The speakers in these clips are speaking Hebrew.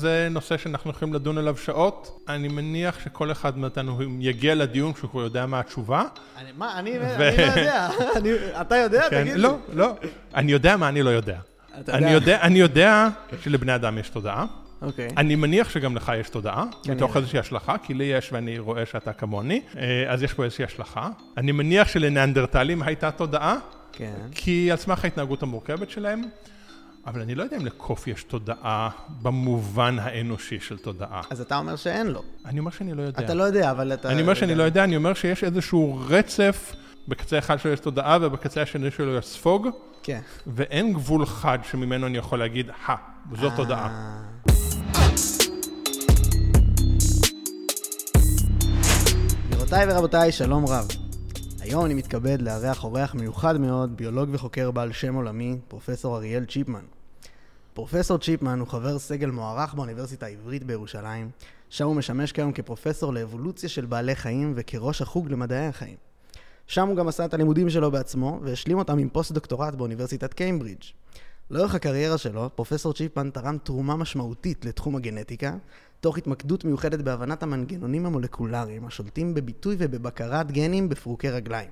זה נושא שאנחנו יכולים לדון עליו שעות. אני מניח שכל אחד מאיתנו יגיע לדיון כשהוא כבר יודע מה התשובה. אני, מה, אני, ו... אני לא יודע. אני, אתה יודע? כן, תגיד לא, לי. לא, לא. אני יודע מה אני לא יודע. אני יודע, אני יודע שלבני אדם יש תודעה. אוקיי. Okay. אני מניח שגם לך יש תודעה, כן, מתוך איזושהי השלכה, כי לי יש ואני רואה שאתה כמוני, אה, אז יש פה איזושהי השלכה. אני מניח שלניאנדרטלים הייתה תודעה, כן. כי על סמך ההתנהגות המורכבת שלהם, אבל אני לא יודע אם לקוף יש תודעה במובן האנושי של תודעה. אז אתה אומר שאין לו. אני אומר שאני לא יודע. אתה לא יודע, אבל אתה... אני אומר שאני לא יודע, אני אומר שיש איזשהו רצף, בקצה אחד שלו יש תודעה ובקצה השני שלו יש ספוג. כן. ואין גבול חד שממנו אני יכול להגיד, הא, תודעה. אה. גבירותיי ורבותיי, שלום רב. היום אני מתכבד לארח אורח מיוחד מאוד, ביולוג וחוקר בעל שם עולמי, פרופסור אריאל צ'יפמן. פרופסור צ'יפמן הוא חבר סגל מוערך באוניברסיטה העברית בירושלים, שם הוא משמש כיום כפרופסור לאבולוציה של בעלי חיים וכראש החוג למדעי החיים. שם הוא גם עשה את הלימודים שלו בעצמו, והשלים אותם עם פוסט-דוקטורט באוניברסיטת קיימברידג'. לאורך הקריירה שלו, פרופסור צ'יפמן תרם תרומה משמעותית לתחום הגנטיקה, תוך התמקדות מיוחדת בהבנת המנגנונים המולקולריים השולטים בביטוי ובבקרת גנים בפרוקי רגליים.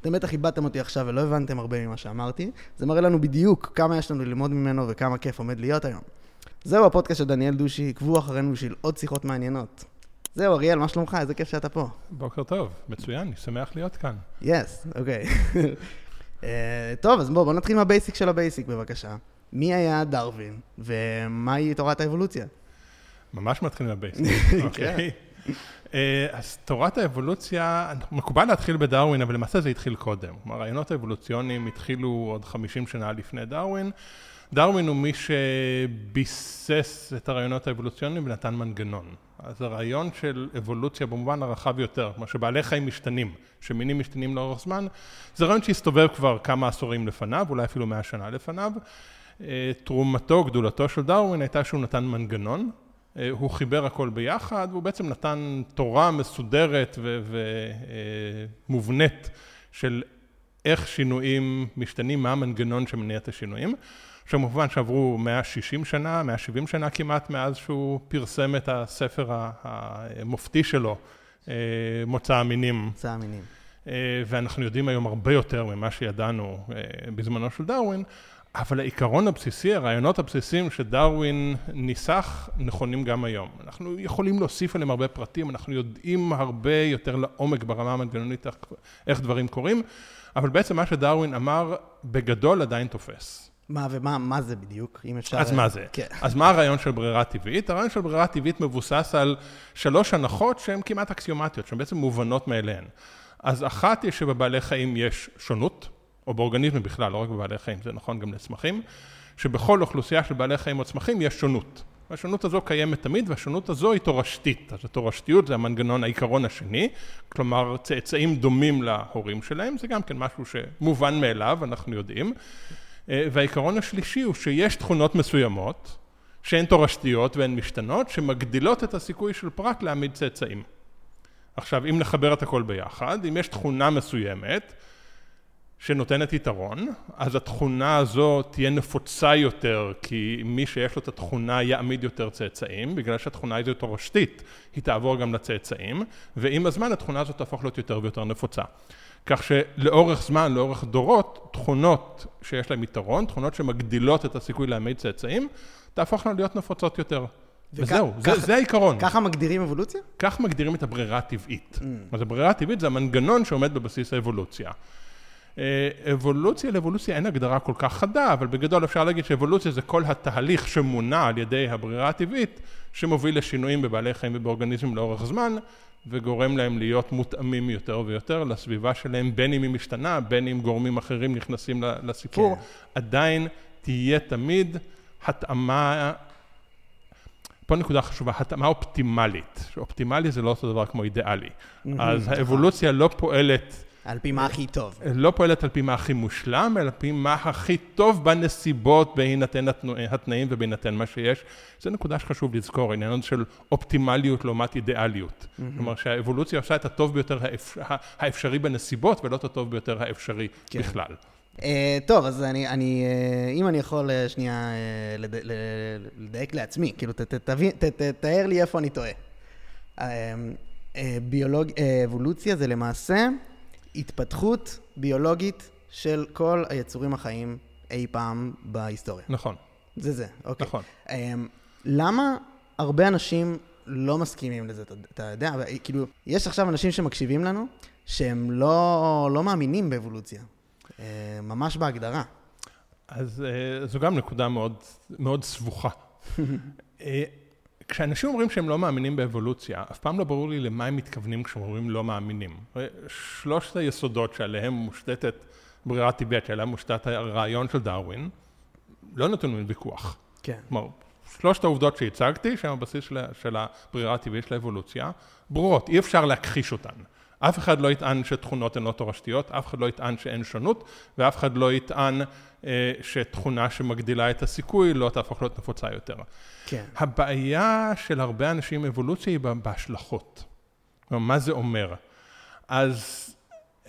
אתם בטח איבדתם אותי עכשיו ולא הבנתם הרבה ממה שאמרתי, זה מראה לנו בדיוק כמה יש לנו ללמוד ממנו וכמה כיף עומד להיות היום. זהו הפודקאסט של דניאל דושי, עקבו אחרינו בשביל עוד שיחות מעניינות. זהו, אריאל, מה שלומך? איזה כיף שאתה פה. בוקר טוב, מצוין, אני שמח להיות כאן. yes, אוקיי. טוב, אז בואו בוא נתחיל מה basic של ה basic, בבקשה. מי היה דרווין, ומהי תורת האבולוציה? ממש מתחיל מה basic, אוקיי? אה, אז תורת האבולוציה, מקובל להתחיל בדרווין, אבל למעשה זה התחיל קודם. כלומר, הרעיונות האבולוציוניים התחילו עוד 50 שנה לפני דרווין. דרווין הוא מי שביסס את הרעיונות האבולוציוניים ונתן מנגנון. אז הרעיון של אבולוציה במובן הרחב יותר, כלומר שבעלי חיים משתנים, שמינים משתנים לאורך זמן, זה רעיון שהסתובב כבר כמה עשורים לפניו, אולי אפילו מאה שנה לפניו. אה, תרומתו, גדולתו של דרווין הייתה שהוא נתן מנגנון, הוא חיבר הכל ביחד, והוא בעצם נתן תורה מסודרת ומובנית של איך שינויים משתנים, מה המנגנון שמניע את השינויים. עכשיו כמובן שעברו 160 שנה, 170 שנה כמעט מאז שהוא פרסם את הספר המופתי שלו, אה, מוצא המינים. מוצא המינים. אה, ואנחנו יודעים היום הרבה יותר ממה שידענו בזמנו של דרווין, אבל העיקרון הבסיסי, הרעיונות הבסיסיים שדרווין ניסח, נכונים גם היום. אנחנו יכולים להוסיף עליהם הרבה פרטים, אנחנו יודעים הרבה יותר לעומק ברמה המנגנונית איך, איך דברים קורים, אבל בעצם מה שדרווין אמר, בגדול עדיין תופס. מה ומה מה זה בדיוק, אם אפשר... אז מה זה? כן. אז מה הרעיון של ברירה טבעית? הרעיון של ברירה טבעית מבוסס על שלוש הנחות שהן כמעט אקסיומטיות, שהן בעצם מובנות מאליהן. אז אחת היא שבבעלי חיים יש שונות. או באורגניזמים בכלל, לא רק בבעלי חיים, זה נכון גם לצמחים, שבכל אוכלוסייה של בעלי חיים או צמחים יש שונות. והשונות הזו קיימת תמיד, והשונות הזו היא תורשתית. אז התורשתיות זה המנגנון, העיקרון השני, כלומר צאצאים דומים להורים שלהם, זה גם כן משהו שמובן מאליו, אנחנו יודעים. אה, והעיקרון השלישי הוא שיש תכונות מסוימות, שהן תורשתיות והן משתנות, שמגדילות את הסיכוי של פרט להעמיד צאצאים. עכשיו, אם נחבר את הכל ביחד, אם יש תכונה מסוימת, שנותנת יתרון, אז התכונה הזו תהיה נפוצה יותר, כי מי שיש לו את התכונה יעמיד יותר צאצאים, בגלל שהתכונה הזו תורשתית, היא תעבור גם לצאצאים, ועם הזמן התכונה הזאת תהפוך להיות יותר ויותר נפוצה. כך שלאורך זמן, לאורך דורות, תכונות שיש להן יתרון, תכונות שמגדילות את הסיכוי להעמיד צאצאים, תהפוכנה להיות נפוצות יותר. וזהו, זה, זה העיקרון. ככה מגדירים אבולוציה? כך מגדירים את הברירה הטבעית. Mm. אז הברירה הטבעית זה המנגנון שעומד בבסיס האבולוציה. אבולוציה לאבולוציה אין הגדרה כל כך חדה, אבל בגדול אפשר להגיד שאבולוציה זה כל התהליך שמונע על ידי הברירה הטבעית, שמוביל לשינויים בבעלי חיים ובאורגניזמים לאורך זמן, וגורם להם להיות מותאמים יותר ויותר לסביבה שלהם, בין אם היא משתנה, בין אם גורמים אחרים נכנסים לסיפור, כן. עדיין תהיה תמיד התאמה פה נקודה חשובה, התאמה אופטימלית. אופטימלי זה לא אותו דבר כמו אידיאלי. אז האבולוציה לא פועלת על פי מה הכי טוב. לא פועלת על פי מה הכי מושלם, אלא על פי מה הכי טוב בנסיבות, בהינתן התנאים ובהינתן מה שיש. זו נקודה שחשוב לזכור, עניין של אופטימליות לעומת אידיאליות. Mm-hmm. כלומר שהאבולוציה עושה את הטוב ביותר האפ... האפשרי בנסיבות, ולא את הטוב ביותר האפשרי כן. בכלל. Uh, טוב, אז אני, אני, uh, אם אני יכול uh, שנייה uh, לד, לדייק לעצמי, כאילו, ת, ת, תבין, ת, ת, תאר לי איפה אני טועה. Uh, uh, ביולוג, uh, אבולוציה זה למעשה התפתחות ביולוגית של כל היצורים החיים אי פעם בהיסטוריה. נכון. זה זה, אוקיי. נכון. Um, למה הרבה אנשים לא מסכימים לזה, אתה, אתה יודע, כאילו, יש עכשיו אנשים שמקשיבים לנו, שהם לא, לא מאמינים באבולוציה, אה, ממש בהגדרה. אז אה, זו גם נקודה מאוד, מאוד סבוכה. כשאנשים אומרים שהם לא מאמינים באבולוציה, אף פעם לא ברור לי למה הם מתכוונים כשהם אומרים לא מאמינים. שלושת היסודות שעליהם מושתתת ברירת טבעית, שעליהם מושתת הרעיון של דרווין, לא נתונים לוויכוח. כן. כלומר, שלושת העובדות שהצגתי, שהן הבסיס של, של הברירה הטבעית של האבולוציה, ברורות, אי אפשר להכחיש אותן. אף אחד לא יטען שתכונות הן לא תורשתיות, אף אחד לא יטען שאין שונות, ואף אחד לא יטען אה, שתכונה שמגדילה את הסיכוי לא תהפוך להיות נפוצה יותר. כן. הבעיה של הרבה אנשים עם אבולוציה היא בהשלכות. כלומר, מה זה אומר? אז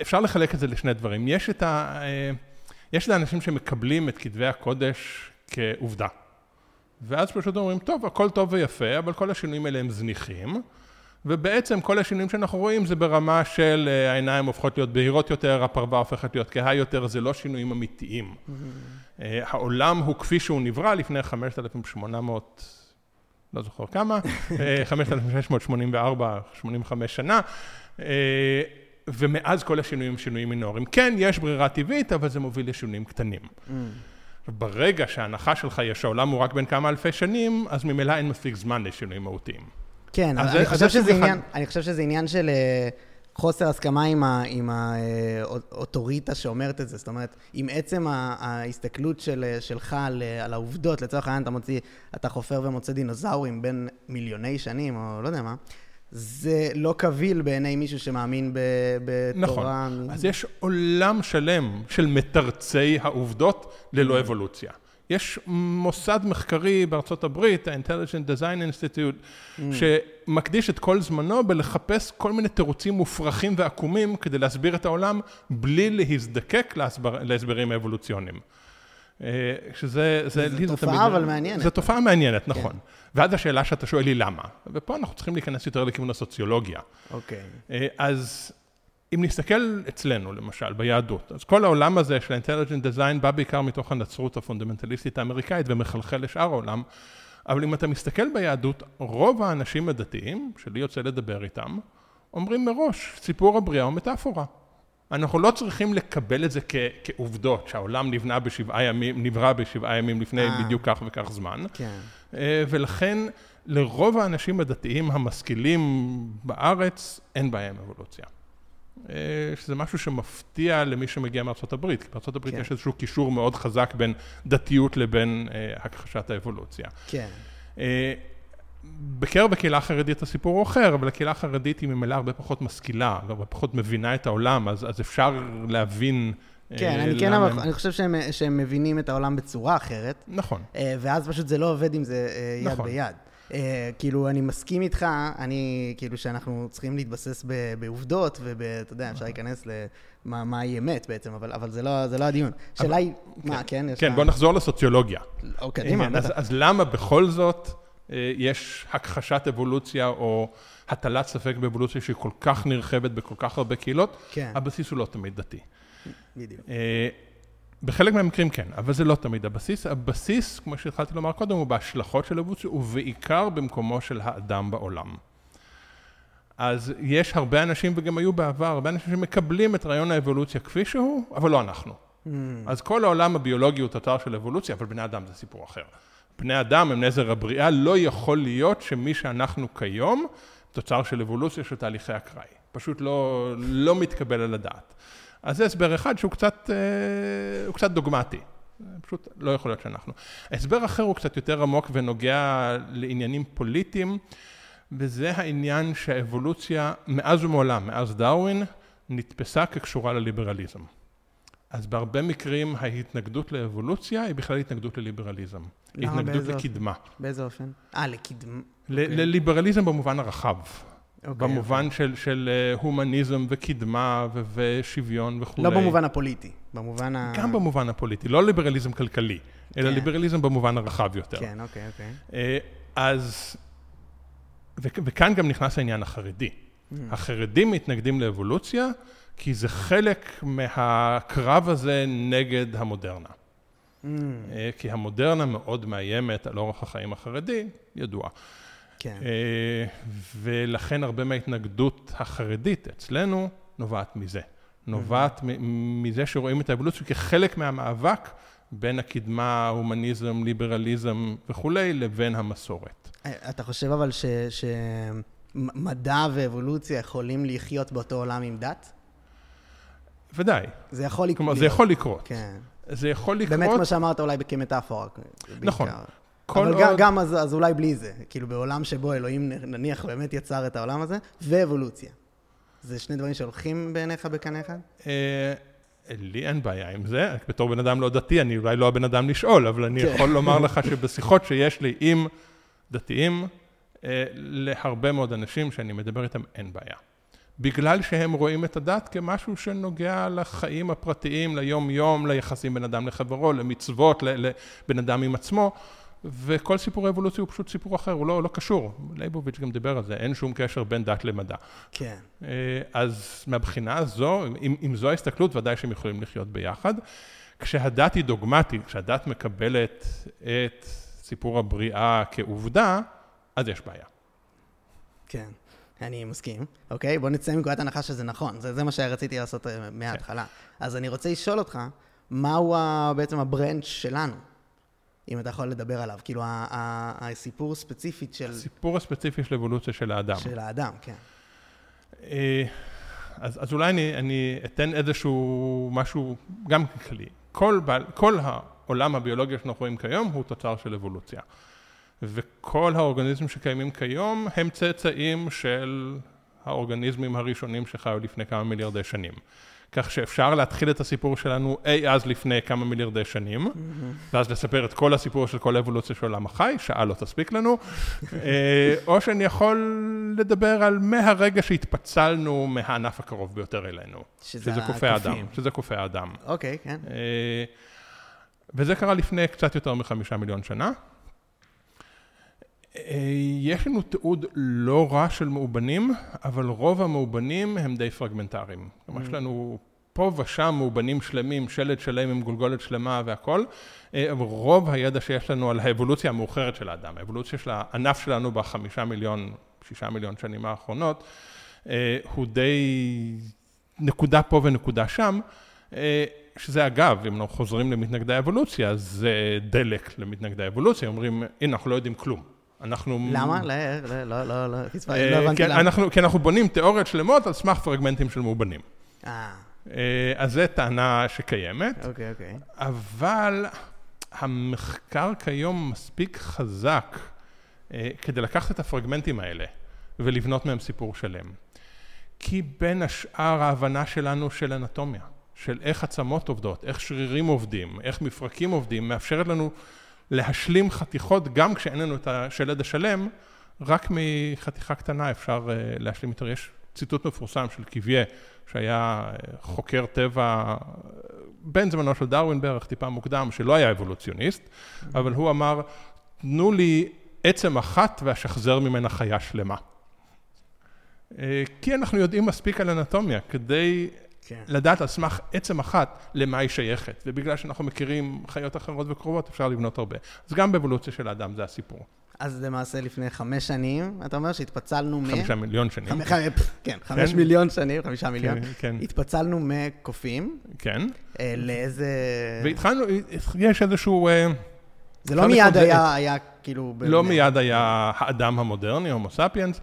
אפשר לחלק את זה לשני דברים. יש את, ה, אה, יש את האנשים שמקבלים את כתבי הקודש כעובדה. ואז פשוט אומרים, טוב, הכל טוב ויפה, אבל כל השינויים האלה הם זניחים. ובעצם כל השינויים שאנחנו רואים זה ברמה של אה, העיניים הופכות להיות בהירות יותר, הפרווה הופכת להיות כהה יותר, זה לא שינויים אמיתיים. Mm-hmm. העולם הוא כפי שהוא נברא לפני 5,800, לא זוכר כמה, 5,684, אה, 85 שנה, ומאז כל השינויים הם שינויים מינוריים. כן, יש ברירה טבעית, אבל זה מוביל לשינויים קטנים. Mm. ברגע שההנחה שלך יש שהעולם הוא רק בין כמה אלפי שנים, אז ממילא אין מספיק זמן לשינויים מהותיים. כן, אני, זה, חושב שזה עניין, אחד... אני חושב שזה עניין של uh, חוסר הסכמה עם האוטוריטה uh, שאומרת את זה. זאת אומרת, עם עצם ההסתכלות של, uh, שלך על, על העובדות, לצורך העניין אתה מוציא, אתה חופר ומוצא דינוזאורים בין מיליוני שנים, או לא יודע מה, זה לא קביל בעיני מישהו שמאמין בתורה. נכון. אז יש עולם שלם של מתרצי העובדות ללא mm. אבולוציה. יש מוסד מחקרי בארצות הברית, ה-Intelligent Design Institute, mm. שמקדיש את כל זמנו בלחפש כל מיני תירוצים מופרכים ועקומים כדי להסביר את העולם בלי להזדקק להסבר, להסברים האבולוציוניים. אה, שזה, זה, זה תופעה אבל מעניינת. זו תופעה מעניינת, נכון. כן. ואז השאלה שאתה שואל היא למה, ופה אנחנו צריכים להיכנס יותר לכיוון הסוציולוגיה. אוקיי. אה, אז אם נסתכל אצלנו, למשל, ביהדות, אז כל העולם הזה של ה-intelligent design בא בעיקר מתוך הנצרות הפונדמנטליסטית האמריקאית ומחלחל לשאר העולם, אבל אם אתה מסתכל ביהדות, רוב האנשים הדתיים, שלי יוצא לדבר איתם, אומרים מראש, סיפור הבריאה הוא מטאפורה. אנחנו לא צריכים לקבל את זה כ- כעובדות, שהעולם נבנה בשבעה ימים, נברא בשבעה ימים לפני אה. בדיוק כך וכך זמן. כן. אה, ולכן לרוב האנשים הדתיים המשכילים בארץ אין בהם אבולוציה. אה, שזה משהו שמפתיע למי שמגיע הברית, כי הברית כן. יש איזשהו קישור מאוד חזק בין דתיות לבין אה, הכחשת האבולוציה. כן. אה, בקרב הקהילה החרדית הסיפור הוא אחר, אבל הקהילה החרדית היא ממילא הרבה פחות משכילה, הרבה פחות מבינה את העולם, אז, אז אפשר להבין... כן, אני כן, אבל אני חושב שהם, שהם מבינים את העולם בצורה אחרת. נכון. ואז פשוט זה לא עובד עם זה יד נכון. ביד. Uh, כאילו, אני מסכים איתך, אני, כאילו, שאנחנו צריכים להתבסס בעובדות, ואתה יודע, אפשר להיכנס למהי אמת בעצם, אבל, אבל זה, לא, זה לא הדיון. השאלה היא, מה, כן? כן, כן בוא נחזור לסוציולוגיה. אוקיי, קדימה, בטח. אז, אז למה בכל זאת uh, יש הכחשת אבולוציה, או הטלת ספק באבולוציה שהיא כל כך נרחבת בכל כך הרבה קהילות? כן. הבסיס הוא לא תמיד דתי. בדיוק. בחלק מהמקרים כן, אבל זה לא תמיד הבסיס. הבסיס, כמו שהתחלתי לומר קודם, הוא בהשלכות של אבולוציה, ובעיקר במקומו של האדם בעולם. אז יש הרבה אנשים, וגם היו בעבר, הרבה אנשים שמקבלים את רעיון האבולוציה כפי שהוא, אבל לא אנחנו. Mm. אז כל העולם הביולוגי הוא תוצר של אבולוציה, אבל בני אדם זה סיפור אחר. בני אדם הם נזר הבריאה, לא יכול להיות שמי שאנחנו כיום, תוצר של אבולוציה של תהליכי אקראי. פשוט לא, לא מתקבל על הדעת. אז זה הסבר אחד שהוא קצת, אה, הוא קצת דוגמטי. פשוט לא יכול להיות שאנחנו. הסבר אחר הוא קצת יותר עמוק ונוגע לעניינים פוליטיים, וזה העניין שהאבולוציה מאז ומעולם, מאז דרווין, נתפסה כקשורה לליברליזם. אז בהרבה מקרים ההתנגדות לאבולוציה היא בכלל התנגדות לליברליזם. למה? התנגדות באיזה לקדמה. באיזה אופן? אה, לקדמה. ל- okay. אוקיי. לליברליזם במובן הרחב. אוקיי, במובן של, של אה, הומניזם וקדמה ו- ושוויון וכולי. לא במובן הפוליטי, במובן ה... גם במובן הפוליטי, לא ליברליזם כלכלי, אלא כן. ליברליזם במובן הרחב יותר. כן, אוקיי, אוקיי. אה, אז, ו- וכאן גם נכנס העניין החרדי. Mm. החרדים מתנגדים לאבולוציה, כי זה חלק מהקרב הזה נגד המודרנה. Mm, אה, כי המודרנה מאוד מאיימת על אורח החיים החרדי, ידוע. כן. אה, ולכן הרבה מההתנגדות החרדית אצלנו נובעת מזה. נובעת מ- מזה שרואים את האבולוציה כחלק מהמאבק בין הקדמה, ההומניזם, ליברליזם וכולי, לבין המסורת. אה, אתה חושב אבל ש... שמדע ואבולוציה יכולים לחיות באותו עולם עם דת? ודאי. זה יכול לקרות. כלומר, זה יכול לקרות. כן. זה יכול לקרות. באמת מה שאמרת אולי כמטאפורה. נכון. בעיקר. כל אבל עוד- גם אז, אז אולי בלי זה. כאילו בעולם שבו אלוהים נניח באמת יצר את העולם הזה, ואבולוציה. זה שני דברים שהולכים בעיניך בקנה אחד? אה, לי אין בעיה עם זה, בתור בן אדם לא דתי, אני אולי לא הבן אדם לשאול, אבל אני כן. יכול לומר לך שבשיחות שיש לי עם דתיים, אה, להרבה מאוד אנשים שאני מדבר איתם אין בעיה. בגלל שהם רואים את הדת כמשהו שנוגע לחיים הפרטיים, ליום-יום, ליחסים בין אדם לחברו, למצוות, לבן אדם עם עצמו, וכל סיפור האבולוציה הוא פשוט סיפור אחר, הוא לא, לא קשור. לייבוביץ' גם דיבר על זה, אין שום קשר בין דת למדע. כן. אה, אז מהבחינה הזו, אם, אם זו ההסתכלות, ודאי שהם יכולים לחיות ביחד. כשהדת היא דוגמטית, כשהדת מקבלת את סיפור הבריאה כעובדה, אז יש בעיה. כן, אני מסכים. אוקיי, בוא נצא מנקודת הנחה שזה נכון. זה, זה מה שרציתי לעשות אה, מההתחלה. אז אני רוצה לשאול אותך, מהו בעצם הברנץ' שלנו, אם אתה יכול לדבר עליו? כאילו, הסיפור ספציפית של, הסיפור הספציפי של אבולוציה של האדם. של האדם, כן. אה, אז, אז אולי אני, אני אתן איזשהו משהו גם כללי. כל, בעל, כל העולם הביולוגי שאנחנו רואים כיום הוא תוצר של אבולוציה. וכל האורגניזמים שקיימים כיום הם צאצאים של האורגניזמים הראשונים שחיו לפני כמה מיליארדי שנים. כך שאפשר להתחיל את הסיפור שלנו אי אז לפני כמה מיליארדי שנים, ואז לספר את כל הסיפור של כל האבולוציה של עולם החי, שעה לא תספיק לנו, אה, או שאני יכול לדבר על מהרגע שהתפצלנו מהענף הקרוב ביותר אלינו, שזה קופי האדם. שזה קופי האדם. אוקיי, כן. אה, וזה קרה לפני קצת יותר מחמישה מיליון שנה. אה, יש לנו תיעוד לא רע של מאובנים, אבל רוב המאובנים הם די פרגמנטריים. כלומר, יש לנו פה ושם מאובנים שלמים, שלד שלם עם גולגולת שלמה והכל, אה, אבל רוב הידע שיש לנו על האבולוציה המאוחרת של האדם, האבולוציה של הענף שלנו בחמישה מיליון, שישה מיליון שנים האחרונות, אה, הוא די נקודה פה ונקודה שם. שזה אגב, אם אנחנו חוזרים למתנגדי האבולוציה, זה דלק למתנגדי האבולוציה, אומרים, הנה, אנחנו לא יודעים כלום. אנחנו... למה? לא, לא, לא, לא, לא, אה, לא הבנתי כן, למה. כי אנחנו בונים תיאוריות שלמות על סמך פרגמנטים של מאובנים. אה, אה, אז זו טענה שקיימת, אוקיי, אוקיי. אבל המחקר כיום מספיק חזק אה, כדי לקחת את הפרגמנטים האלה ולבנות מהם סיפור שלם. כי בין השאר ההבנה שלנו של אנטומיה, של איך עצמות עובדות, איך שרירים עובדים, איך מפרקים עובדים, מאפשרת לנו להשלים חתיכות גם כשאין לנו את השלד השלם, רק מחתיכה קטנה אפשר אה, להשלים יותר. יש ציטוט מפורסם של קיביה, שהיה אה, חוקר טבע אה, בין זמנו של דרווין בערך, טיפה מוקדם, שלא היה אבולוציוניסט, אבל הוא אמר, תנו לי עצם אחת ואשחזר ממנה חיה שלמה. כי אנחנו יודעים מספיק על אנטומיה כדי כן. לדעת על סמך עצם אחת למה היא שייכת, ובגלל שאנחנו מכירים חיות אחרות וקרובות אפשר לבנות הרבה. אז גם באבולוציה של האדם זה הסיפור. אז למעשה לפני חמש שנים, אתה אומר שהתפצלנו מ... חמישה מיליון שנים. חמ- פ- כן, חמש כן. מיליון שנים, חמישה מיליון. כן, כן. התפצלנו מקופים כן, אה, לאיזה... והתחלנו, יש איזשהו, אה, זה לא מיד היה, היה כאילו... לא מיד היה האדם המודרני, הומו ספיאנס,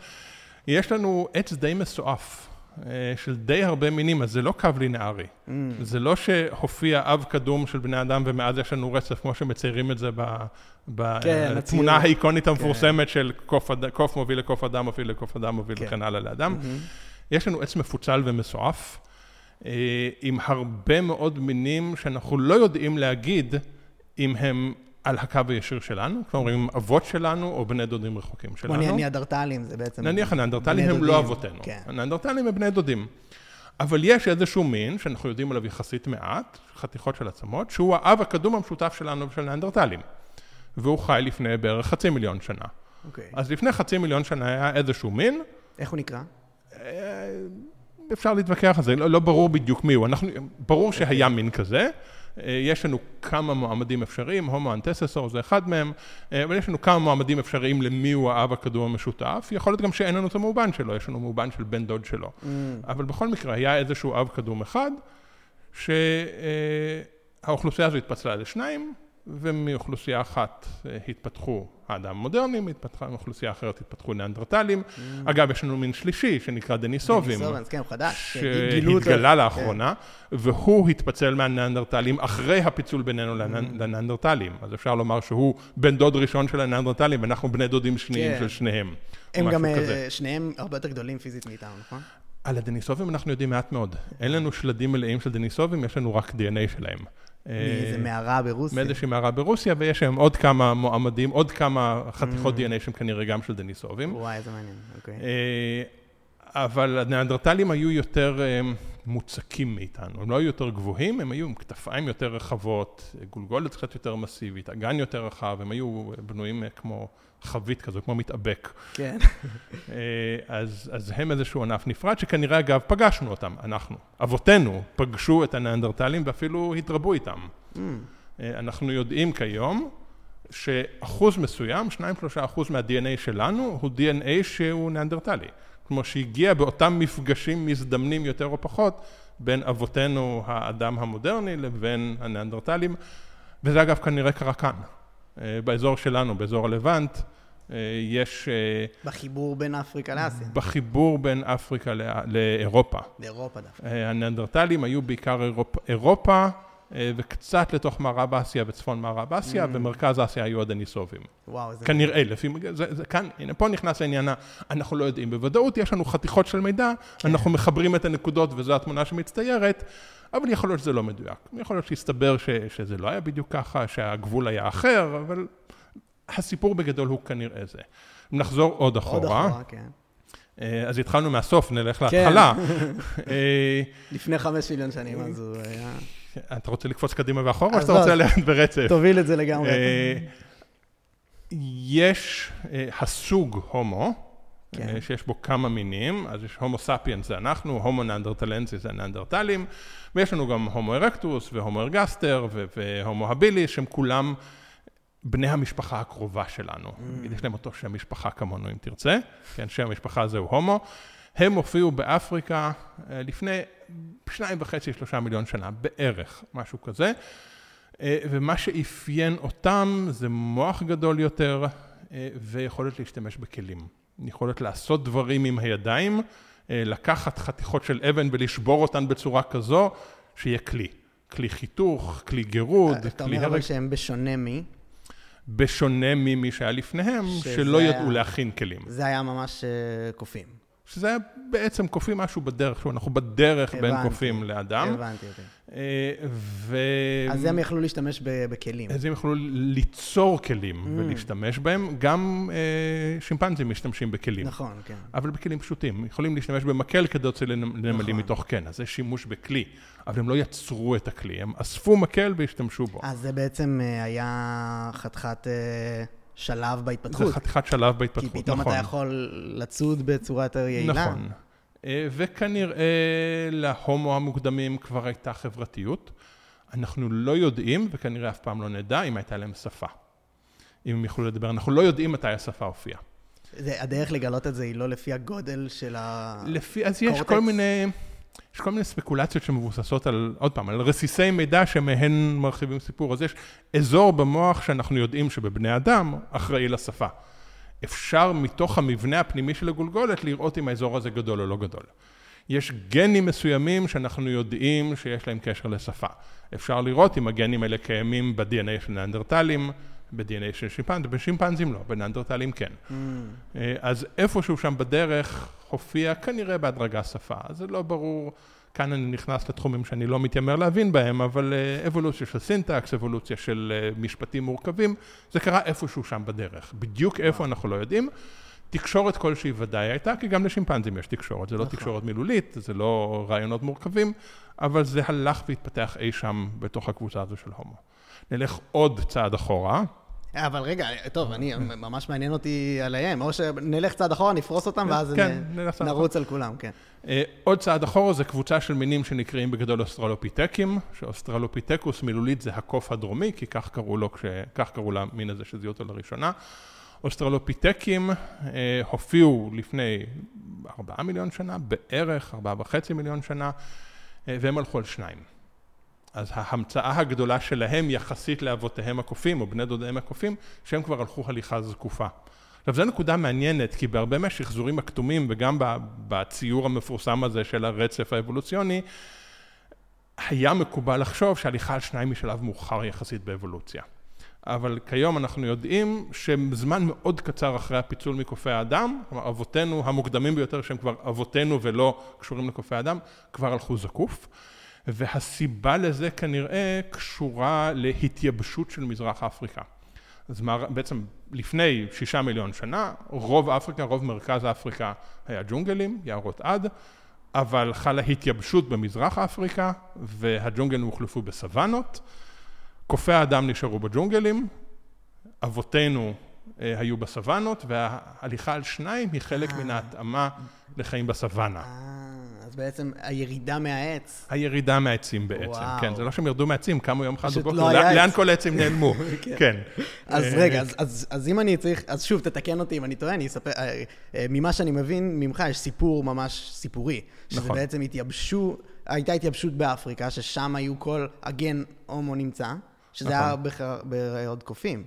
יש לנו עץ די מסועף. אה, של די הרבה מינים, אז זה לא קו לינארי. Mm, זה לא שהופיע אב קדום של בני אדם ומאז יש לנו רצף, כמו שמציירים את זה ב- כן, בתמונה הציור. האיקונית המפורסמת של קוף אד- קוף מוביל לקוף אדם, מוביל לקוף אדם, מוביל כן. וכן הלאה לאדם. מהמם. יש לנו עץ מפוצל ומסועף, אה, עם הרבה מאוד מינים שאנחנו לא יודעים להגיד אם הם על הקו הישיר שלנו, כלומר עם אבות שלנו או בני דודים רחוקים שלנו. כמו ניאדרטלים, זה בעצם... נניח הניאנדרטלים הם לא אבותינו. כן. הניאנדרטלים הם בני דודים. אבל יש איזשהו מין, שאנחנו יודעים עליו יחסית מעט, חתיכות של עצמות, שהוא האב הקדום המשותף שלנו ושל ניאנדרטלים. והוא חי לפני בערך חצי מיליון שנה. אוקיי. אז לפני חצי מיליון שנה היה איזשהו מין. איך הוא נקרא? אה, אפשר להתווכח על זה, לא, לא ברור בדיוק מי הוא. אנחנו, ברור שהיה מין כזה. אה, יש לנו כמה מועמדים אפשריים, הומו אנטססור זה אחד מהם, אה, אבל יש לנו כמה מועמדים אפשריים למי הוא האב הקדום המשותף. יכול להיות גם שאין לנו את המאובן שלו, יש לנו מאובן של בן דוד שלו. Mm. אבל בכל מקרה, היה איזשהו אב קדום אחד, שהאוכלוסייה הזו התפצלה לשניים, ומאוכלוסייה אחת אה, התפתחו האדם המודרני, מאוכלוסייה אחרת התפתחו ניאנדרטלים. Mm. אגב, יש לנו מין שלישי שנקרא דניסובים. דניסובנס, כן, הוא חדש. שהתגלה לאחרונה, כן. והוא התפצל מהניאנדרטלים אחרי הפיצול בינינו mm. לניאנדרטלים. אז אפשר לומר שהוא בן דוד ראשון של הניאנדרטלים, ואנחנו בני דודים שניים כן. של שניהם. הם גם, אה, שניהם הרבה יותר גדולים פיזית מאיתנו, נכון? על הדניסובים אנחנו יודעים מעט מאוד. אין לנו שלדים מלאים של דניסובים, יש לנו רק DNA שלהם. מאיזה אה, מערה ברוסיה. מאיזושהי מערה ברוסיה, ויש שם עוד כמה מועמדים, עוד כמה חתיכות mm. DNA שהם כנראה גם של דניסובים. וואי, איזה מעניין, אוקיי. אבל הניאנדרטלים היו יותר אה, מוצקים מאיתנו, הם לא היו יותר גבוהים, הם היו עם כתפיים יותר רחבות, גולגולת קצת יותר מסיבית, אגן יותר רחב, הם היו בנויים כמו חבית כזו, כמו מתאבק. כן. אה, אז, אז הם איזשהו ענף נפרד, שכנראה אגב פגשנו אותם, אנחנו. אבותינו פגשו את הניאנדרטלים ואפילו התרבו איתם. Mm. אה, אנחנו יודעים כיום שאחוז מסוים, 2-3 אחוז מה-DNA שלנו, הוא DNA שהוא ניאנדרטלי. כמו שהגיע באותם מפגשים מזדמנים יותר או פחות בין אבותינו האדם המודרני לבין הניאנדרטלים, וזה אגב כנראה קרה כאן, באזור שלנו, באזור הלבנט, אה, יש... אה, בחיבור בין אפריקה לאסיה. בחיבור בין אפריקה לאירופה. לאירופה דווקא. הניאנדרטלים היו בעיקר אירופה, אירופה אה, וקצת לתוך מערב אסיה וצפון מערב אסיה, mm. ומרכז אסיה היו הדניסובים. וואו, איזה... כנראה, לפי... זה, זה כאן, הנה, פה נכנס העניין, אנחנו לא יודעים בוודאות, יש לנו חתיכות של מידע, כן. אנחנו מחברים את הנקודות וזו התמונה שמצטיירת, אבל יכול להיות שזה לא מדויק. יכול להיות שיסתבר ש, שזה לא היה בדיוק ככה, שהגבול היה אחר, אבל הסיפור בגדול הוא כנראה זה. נחזור עוד אחורה. עוד אחורה, כן. אה, אז התחלנו מהסוף, נלך כן. להתחלה. אה, לפני חמש מיליון שנים, אז הוא היה... אתה רוצה לקפוץ קדימה ואחורה, או שאתה רוצה ללכת ברצף? תוביל את זה לגמרי. אה, יש הסוג הומו, כן. שיש בו כמה מינים, אז יש הומו ספיאנס זה אנחנו, הומו נאנדרטלנסי זה נאנדרטלים, ויש לנו גם הומו ארקטוס והומו ארגסטר והומו הביליס, שהם כולם בני המשפחה הקרובה שלנו. Mm. יש להם אותו שם משפחה כמונו, אם תרצה. כן, שם המשפחה זהו הומו. הם הופיעו באפריקה אה, לפני שניים וחצי, שלושה מיליון שנה, בערך, משהו כזה. אה, ומה שאפיין אותם זה מוח גדול יותר אה, ויכולת להשתמש בכלים. יכולת לעשות דברים עם הידיים, לקחת חתיכות של אבן ולשבור אותן בצורה כזו, שיהיה כלי. כלי חיתוך, כלי גירוד, כלי הרג. אתה אומר אבל שהם בשונה מי? בשונה ממי שהיה לפניהם, שלא ידעו היה... להכין כלים. זה היה ממש uh, קופים. שזה היה בעצם קופים משהו בדרך, אנחנו בדרך הבנתי, בין קופים לאדם. הבנתי, הבנתי. אה, ו... אז הם יכלו להשתמש בכלים. אז הם יכלו ליצור כלים mm. ולהשתמש בהם. גם אה, שימפנזים משתמשים בכלים. נכון, כן. אבל בכלים פשוטים. יכולים להשתמש במקל כדי להוציא נמלים נכון. מתוך קן, אז זה שימוש בכלי. אבל הם לא יצרו את הכלי, הם אספו מקל והשתמשו בו. אז זה בעצם אה, היה חתיכת... שלב בהתפתחות. זה חתיכת שלב בהתפתחות, נכון. כי פתאום נכון. אתה יכול לצוד בצורה יותר יעילה. נכון. אה, וכנראה להומו המוקדמים כבר הייתה חברתיות. אנחנו לא יודעים, וכנראה אף פעם לא נדע, אם הייתה להם שפה. אם הם יכלו לדבר, אנחנו לא יודעים מתי השפה הופיעה. הדרך לגלות את זה היא לא לפי הגודל של הקורטקס? לפי, אז יש כל מיני... יש כל מיני ספקולציות שמבוססות על, עוד פעם, על רסיסי מידע שמהן מרחיבים סיפור. אז יש אזור במוח שאנחנו יודעים שבבני אדם אחראי לשפה. אפשר מתוך המבנה הפנימי של הגולגולת לראות אם האזור הזה גדול או לא גדול. יש גנים מסוימים שאנחנו יודעים שיש להם קשר לשפה. אפשר לראות אם הגנים האלה קיימים ב-DNA של נאנדרטלים, ב-DNA של שימפנזים, בשימפנזים לא, בנאנדרטלים כן. Mm. אז איפשהו שם בדרך הופיע כנראה בהדרגה שפה, זה לא ברור כאן אני נכנס לתחומים שאני לא מתיימר להבין בהם, אבל אה, אבולוציה של סינטקס, אבולוציה של אה, משפטים מורכבים, זה קרה איפשהו שם בדרך. בדיוק איפה אנחנו לא יודעים. תקשורת כלשהי ודאי הייתה, כי גם לשימפנזים יש תקשורת. זה לא נכון. תקשורת מילולית, זה לא רעיונות מורכבים, אבל זה הלך והתפתח אי שם בתוך הקבוצה הזו של הומו. נלך עוד צעד אחורה. אבל רגע, טוב, אני, ממש מעניין אותי עליהם, או שנלך צעד אחורה, נפרוס אותם, כן, ואז כן, נרוץ על כולם, כן. אה, עוד צעד אחורה זה קבוצה של מינים שנקראים בגדול אוסטרלופיטקים, שאוסטרלופיטקוס מילולית זה הקוף הדרומי, כי כך קראו לו, כך קראו למין הזה שזיהו אותו לראשונה. אוסטרלופיטקים אה, הופיעו לפני ארבעה מיליון שנה, בערך ארבעה וחצי מיליון שנה, אה, והם הלכו על שניים. אז ההמצאה הגדולה שלהם יחסית לאבותיהם הקופים, או בני דודיהם הקופים, שהם כבר הלכו הליכה זקופה. עכשיו, זו נקודה מעניינת, כי בהרבה מהשחזורים הכתומים, וגם בציור המפורסם הזה של הרצף האבולוציוני, היה מקובל לחשוב שהליכה על שניים משלב מאוחר יחסית באבולוציה. אבל כיום אנחנו יודעים שזמן מאוד קצר אחרי הפיצול מקופי האדם, כלומר אבותינו המוקדמים ביותר שהם כבר אבותינו ולא קשורים לקופי האדם, כבר הלכו זקוף. והסיבה לזה כנראה קשורה להתייבשות של מזרח אפריקה. אז מה, בעצם לפני שישה מיליון שנה, רוב אפריקה, רוב מרכז אפריקה היה ג'ונגלים, יערות עד, אבל חלה התייבשות במזרח אפריקה, והג'ונגלים הוחלפו בסוואנות. קופי האדם נשארו בג'ונגלים, אבותינו אה, היו בסוואנות, וההליכה על שניים היא חלק מן ההתאמה לחיים בסוואנה. אה, אז בעצם הירידה מהעץ. הירידה מהעצים בעצם, כן. זה לא שהם ירדו מהעצים, קמו יום אחד בבוקר, לא לאן כל העצים נעלמו, כן. כן. אז אה, רגע, אז אם אני צריך, אז שוב, תתקן אותי אם אני טועה, אני אספר, ממה שאני מבין ממך, יש סיפור ממש סיפורי. שזה נכון. בעצם התייבשו, הייתה התייבשות באפריקה, ששם היו כל הגן הומו נמצא. שזה היה נכון. בעוד קופים.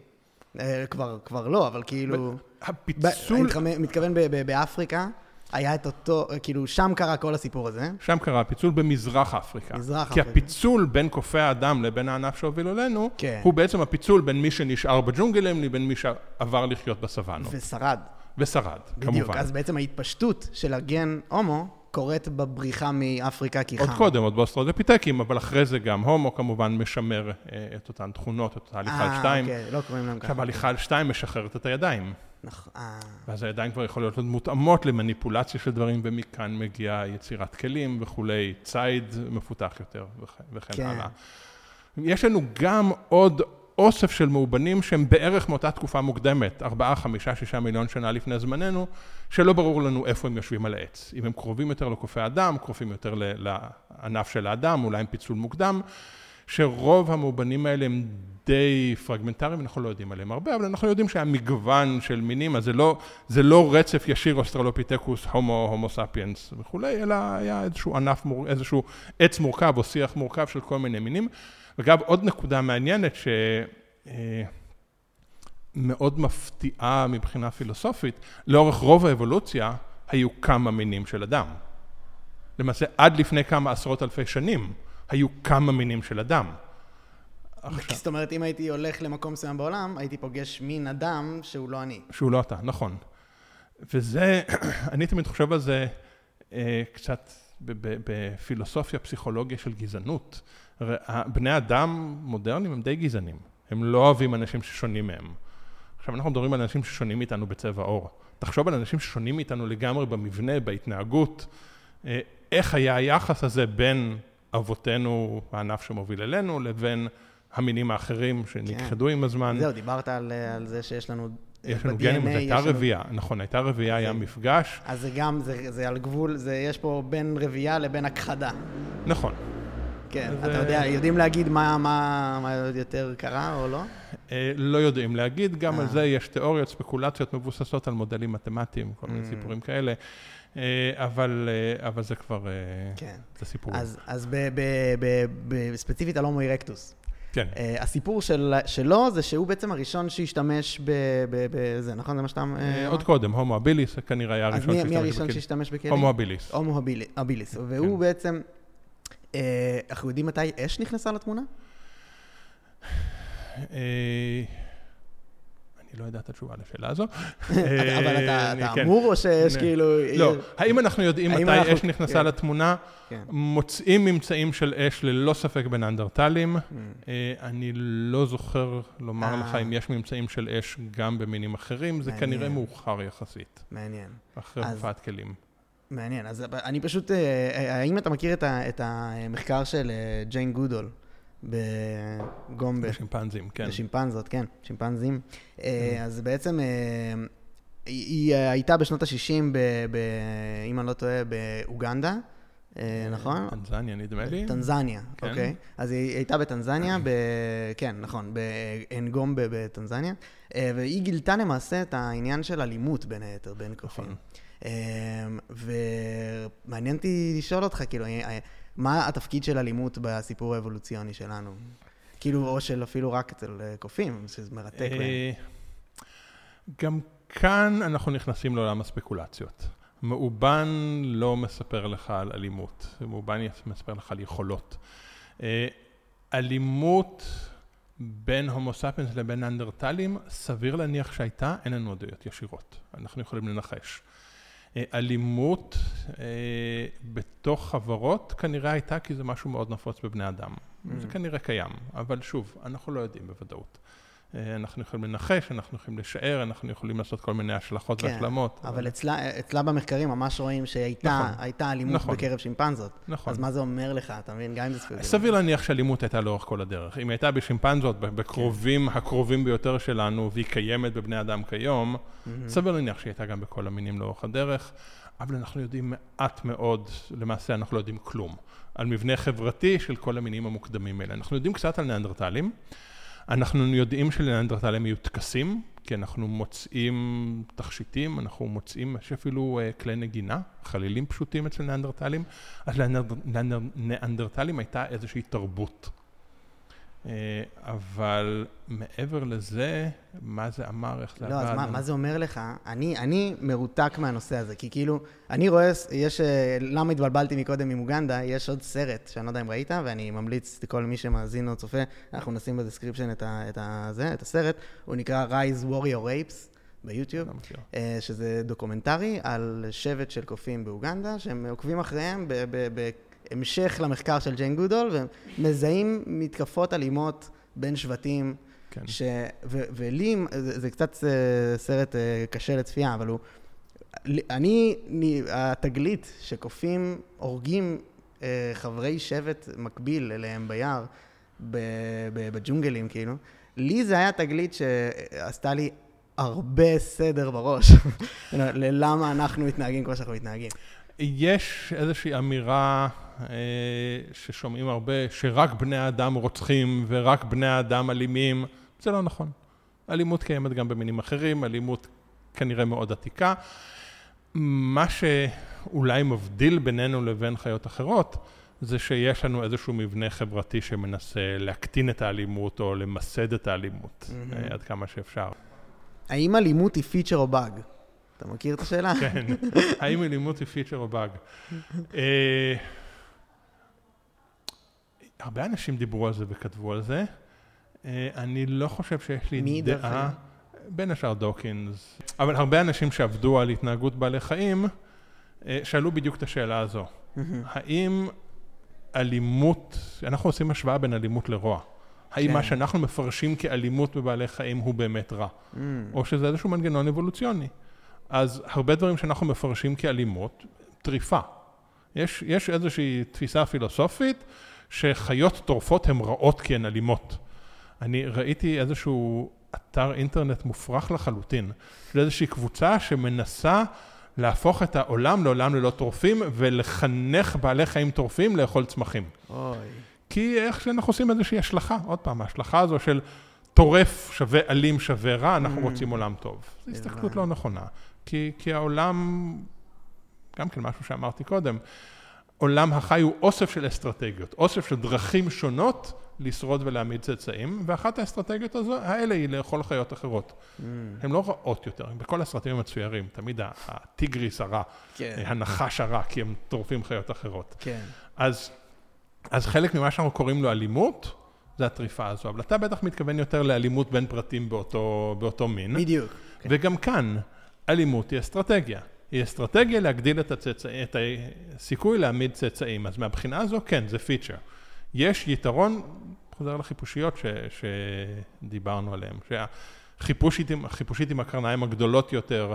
אה, כבר, כבר לא, אבל כאילו... הפיצול... אני מתכוון באפריקה, היה את אותו, כאילו, שם קרה כל הסיפור הזה. שם קרה הפיצול במזרח אפריקה. מזרח אפריקה. כי הפיצול בין קופי האדם לבין הענף שהוביל אלינו, כן. הוא בעצם הפיצול בין מי שנשאר בג'ונגלים לבין מי שעבר לחיות בסוואנות. ושרד. ושרד, בדיוק. כמובן. בדיוק, אז בעצם ההתפשטות של הגנוס הומו קורית בבריחה מאפריקה כי חם. עוד קודם, עוד באוסטרלופיטקים, אבל אחרי זה גם הומו כמובן משמר אה, את אותן תכונות, את אותה הליכה על שתיים. אה, אוקיי, לא קוראים להם ככה. עכשיו, הליכה על שתיים משחררת את הידיים. נכון. אה. ואז הידיים כבר יכולות להיות מותאמות למניפולציה של דברים, ומכאן מגיעה יצירת כלים וכולי, ציד מפותח יותר וכן כן. הלאה. יש לנו גם עוד אוסף של מאובנים שהם בערך מאותה תקופה מוקדמת, ארבעה, חמישה, שישה מיליון שנה לפני זמננו, שלא ברור לנו איפה הם יושבים על העץ. אם הם קרובים יותר לקופי האדם, קרובים יותר לענף של האדם, אולי עם פיצול מוקדם, שרוב המאובנים האלה הם די פרגמנטריים, אנחנו לא יודעים עליהם הרבה, אבל אנחנו יודעים שהיה מגוון של מינים, אז זה לא, זה לא רצף ישיר אוסטרלופיטקוס, הומו, הומו ספיאנס וכולי, אלא היה איזשהו ענף, איזשהו עץ מורכב או שיח מורכב של כל מיני מינים. אגב, עוד נקודה מעניינת שמאוד אה, מפתיעה מבחינה פילוסופית, לאורך רוב האבולוציה היו כמה מינים של אדם. למעשה, עד לפני כמה עשרות אלפי שנים היו כמה מינים של אדם. עכשיו... זאת אומרת, אם הייתי הולך למקום מסוים בעולם, הייתי פוגש מין אדם שהוא לא אני. שהוא לא אתה, נכון. וזה, אני תמיד חושב על זה אה, קצת בפילוסופיה, פסיכולוגיה של גזענות. בני אדם מודרניים הם די גזענים, הם לא אוהבים אנשים ששונים מהם. עכשיו אנחנו מדברים על אנשים ששונים מאיתנו בצבע עור. תחשוב על אנשים ששונים מאיתנו לגמרי במבנה, בהתנהגות, אה, איך היה היחס הזה בין אבותינו, הענף שמוביל אלינו, לבין המינים האחרים שנכחדו כן. עם הזמן. זהו, דיברת על, על זה שיש לנו יש לנו גנים, זו הייתה רבייה, נכון, הייתה רבייה, היה מפגש. אז זה גם, זה על גבול, יש פה בין רבייה לבין הכחדה. נכון. כן, אתה יודע, יודעים להגיד מה יותר קרה או לא? אה, לא יודעים להגיד, גם על אה. זה יש תיאוריות, ספקולציות מבוססות על מודלים מתמטיים, כל מיני mm. סיפורים כאלה. אה, אבל, אבל זה כבר, כן. זה סיפור. אז, אז ספציפית על הומו אירקטוס. כן. Uh, הסיפור של, שלו זה שהוא בעצם הראשון שהשתמש בזה, נכון? זה מה שאתה... Uh, עוד קודם, הומו אביליס כנראה היה הראשון שהשתמש בכלים. אז מי הראשון שהשתמש בכלים? הומו אביליס. הומו אביליס. והוא כן. בעצם... אה, אנחנו יודעים מתי אש נכנסה לתמונה? אה, אני לא יודע את התשובה לשאלה הזו. אבל אתה אתה כן. אמור או שיש כאילו... לא, האם אנחנו יודעים מתי אש נכנסה כן. לתמונה? כן. מוצאים ממצאים של אש ללא ספק בנאנדרטלים. Mm. אה, אני לא זוכר לומר אה. לך אם יש ממצאים של אש גם במינים אחרים, זה. כנראה מאוחר יחסית, מעניין. אחרי הופעת כלים. מעניין. אז אני פשוט... אה, אה, האם אתה מכיר את ה- את המחקר של אה, ג'יין גודול בגומבה? בשימפנזים, כן. בשימפנזות, כן, שימפנזים. אה, אז בעצם היא הייתה בשנות ה-60, אם אני לא טועה, באוגנדה, נכון? טנזניה, נדמה לי. טנזניה, כן. אוקיי. אז היא הייתה בטנזניה, ב... כן, נכון, באנגומבה בטנזניה, והיא גילתה למעשה את העניין של אלימות, בין היתר, בין קופים. נכון. אמ, ומעניין אותי לשאול אותך, כאילו, אה, מה התפקיד של אלימות בסיפור האבולוציוני שלנו? כאילו, או של אפילו רק אצל אה, קופים, שזה מרתק להם. אה, גם כאן אנחנו נכנסים לעולם הספקולציות. מאובן לא מספר לך על אלימות, מאובן מספר לך על יכולות. אה, אלימות בין הומו ספיאנס לבין ננדרטלים, סביר להניח שהייתה, אין לנו עדויות ישירות, אנחנו יכולים לנחש. אה, אלימות אה, בתוך חברות כנראה הייתה כי זה משהו מאוד נפוץ בבני אדם. זה כנראה קיים, אבל שוב, אנחנו לא יודעים בוודאות. אה, אנחנו יכולים לנחש, אנחנו יכולים לשער, אנחנו יכולים לעשות כל מיני השלכות כן, והשלמות. אבל אצלה, אצלה במחקרים ממש רואים שהייתה נכון, אלימות נכון. בקרב שימפנזות. נכון. אז מה זה אומר לך, אתה מבין? גם אם זה ספקולציה. סביר להניח שאלימות הייתה לאורך כל הדרך. אם הייתה בשימפנזות, בקרובים הקרובים ביותר שלנו, והיא קיימת בבני אדם כיום, סביר להניח שהיא הייתה גם בכל המינים לאורך הדרך, אבל אנחנו יודעים מעט מאוד, למעשה אנחנו לא יודעים כלום, על מבנה חברתי של כל המינים המוקדמים האלה. אנחנו יודעים קצת על ניאנדרטלים, אנחנו יודעים שלניאנדרטלים היו טקסים, כי אנחנו מוצאים תכשיטים, אנחנו מוצאים, יש אפילו uh, כלי נגינה, חלילים פשוטים אצל ניאנדרטלים, אז לניאנדרטלים הייתה איזושהי תרבות. Uh, אבל מעבר לזה, מה זה אמר, איך זה לא, אז עבד? מה, מה זה אומר לך? אני, אני מרותק מהנושא הזה, כי כאילו, אני רואה, יש, אה, למה התבלבלתי מקודם עם אוגנדה, יש עוד סרט, שאני לא יודע אם ראית, ואני ממליץ לכל מי שמאזין או צופה, אנחנו נשים ב description את, ה, את, ה, זה, את הסרט, הוא נקרא Rise Warrior Rapes ביוטיוב, לא. אה, שזה דוקומנטרי על שבט של קופים באוגנדה, שהם עוקבים אחריהם בהמשך למחקר של ג'יין גודול, ומזהים מתקפות אלימות בין שבטים. כן. ש... ו... ולי, זה, זה קצת אה, סרט אה, קשה לצפייה, אבל הוא... אני, אני, התגלית שקופים הורגים אה, חברי שבט מקביל אליהם ביער. בג'ונגלים, כאילו, לי זה היה תגלית שעשתה לי הרבה סדר בראש, ללמה אנחנו מתנהגים כמו שאנחנו מתנהגים. יש איזושהי אמירה ששומעים הרבה, שרק בני האדם רוצחים ורק בני האדם אלימים. זה לא נכון. אלימות קיימת גם במינים אחרים, אלימות כנראה מאוד עתיקה. מה שאולי מבדיל בינינו לבין חיות אחרות, זה שיש לנו איזשהו מבנה חברתי שמנסה להקטין את האלימות או למסד את האלימות. אה, עד כמה שאפשר. האם אלימות היא פיצ'ר או באג? אתה מכיר את השאלה? כן, האם אלימות היא פיצ'ר או באג? הרבה אנשים דיברו על זה וכתבו על זה. אה, אני לא חושב שיש לי מי דעה? בין השאר דוקינס, אבל הרבה אנשים שעבדו על התנהגות בעלי חיים, אה, שאלו בדיוק את השאלה הזו. האם אלימות, אנחנו עושים השוואה בין אלימות לרוע. האם כן. מה שאנחנו מפרשים כאלימות בבעלי חיים הוא באמת רע? Mm, או שזה איזשהו מנגנון אבולוציוני. אז הרבה דברים שאנחנו מפרשים כאלימות, טריפה. יש, יש איזושהי תפיסה פילוסופית שחיות טורפות הן רעות כי הן אלימות. אני ראיתי איזשהו אתר אינטרנט מופרך לחלוטין, של איזושהי קבוצה שמנסה להפוך את העולם לעולם ללא טורפים ולחנך בעלי חיים טורפים לאכול צמחים. אוי. כי איך שאנחנו עושים איזושהי השלכה, עוד פעם, ההשלכה הזו של טורף שווה אלים שווה רע, אנחנו Mm. רוצים עולם טוב. זו הסתכלות. לא נכונה. כי, כי העולם, גם כן משהו שאמרתי קודם, עולם החי הוא אוסף של אסטרטגיות, אוסף של דרכים שונות לשרוד ולהעמיד צאצאים, ואחת האסטרטגיות הזו, האלה היא לאכול חיות אחרות. Mm, הן לא רעות יותר, בכל הסרטים המצוירים, תמיד הטיגריס הרע, כן, הנחש הרע, כי הם טורפים חיות אחרות. כן. אז, אז חלק ממה שאנחנו קוראים לו אלימות, זה הטריפה הזו. אבל אתה בטח מתכוון יותר לאלימות בין פרטים באותו, באותו מין. בדיוק. כן. וגם כאן, אלימות היא אסטרטגיה. היא אסטרטגיה להגדיל את, הצאצא, את הסיכוי להעמיד צאצאים. אז מהבחינה הזו, כן, זה פיצ'ר. יש יתרון, חוזר לחיפושיות ש, שדיברנו עליהן, שהחיפושית עם, עם הקרניים הגדולות יותר,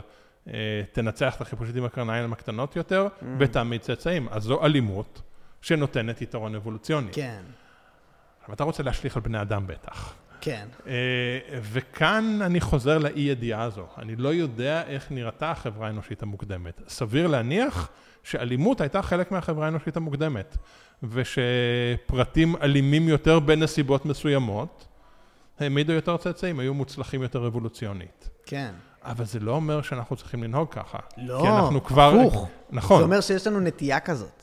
אה, תנצח את החיפושית עם הקרניים הקטנות יותר, mm. ותעמיד צאצאים. אז זו אלימות שנותנת יתרון אבולוציוני. כן. אבל אתה רוצה להשליך על בני אדם בטח. כן. אה, וכאן אני חוזר לאי ידיעה הזו. אני לא יודע איך נראתה החברה האנושית המוקדמת. סביר להניח שאלימות הייתה חלק מהחברה האנושית המוקדמת, ושפרטים אלימים יותר בנסיבות מסוימות, העמידו יותר צאצאים, היו מוצלחים יותר אבולוציונית. כן. אבל זה לא אומר שאנחנו צריכים לנהוג ככה. לא, כי אנחנו כבר... הפוך. נכון. זה אומר שיש לנו נטייה כזאת.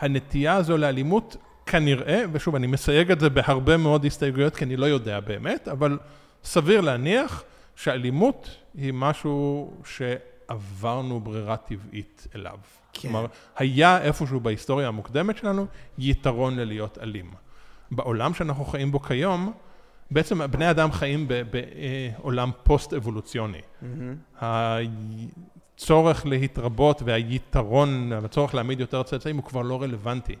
הנטייה הזו לאלימות כנראה, ושוב, אני מסייג את זה בהרבה מאוד הסתייגויות, כי אני לא יודע באמת, אבל סביר להניח שאלימות היא משהו שעברנו ברירה טבעית אליו. כן. כלומר, היה איפשהו בהיסטוריה המוקדמת שלנו יתרון ללהיות אלים. בעולם שאנחנו חיים בו כיום, בעצם בני אדם חיים בעולם פוסט-אבולוציוני. Mm-hmm. הצורך להתרבות והיתרון, הצורך להעמיד יותר צאצאים הוא כבר לא רלוונטי.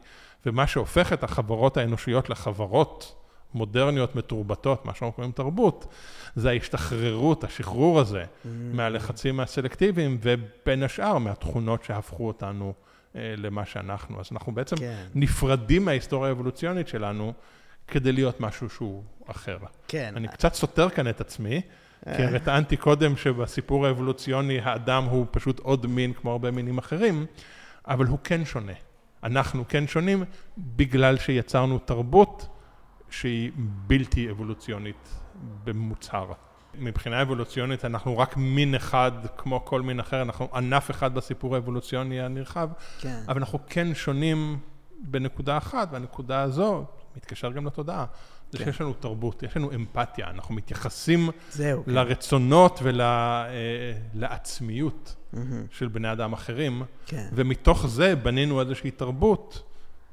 ומה שהופך את החברות האנושיות לחברות מודרניות מתורבתות, מה שאנחנו קוראים תרבות, זה ההשתחררות, השחרור הזה mm. מהלחצים הסלקטיביים, ובין השאר מהתכונות שהפכו אותנו אה, למה שאנחנו. אז אנחנו בעצם כן. נפרדים מההיסטוריה האבולוציונית שלנו כדי להיות משהו שהוא אחר. כן. אני קצת סותר כאן את עצמי. כי הרי טענתי קודם שבסיפור האבולוציוני האדם הוא פשוט עוד מין כמו הרבה מינים אחרים, אבל הוא כן שונה. אנחנו כן שונים בגלל שיצרנו תרבות שהיא בלתי אבולוציונית במוצהר. מבחינה אבולוציונית אנחנו רק מין אחד כמו כל מין אחר, אנחנו ענף אחד בסיפור האבולוציוני הנרחב, כן. אבל אנחנו כן שונים בנקודה אחת, והנקודה הזו מתקשר גם לתודעה. זה כן. שיש לנו תרבות, יש לנו אמפתיה, אנחנו מתייחסים זהו, כן. לרצונות ולעצמיות ול, mm-hmm. של בני אדם אחרים, כן. ומתוך זה בנינו איזושהי תרבות,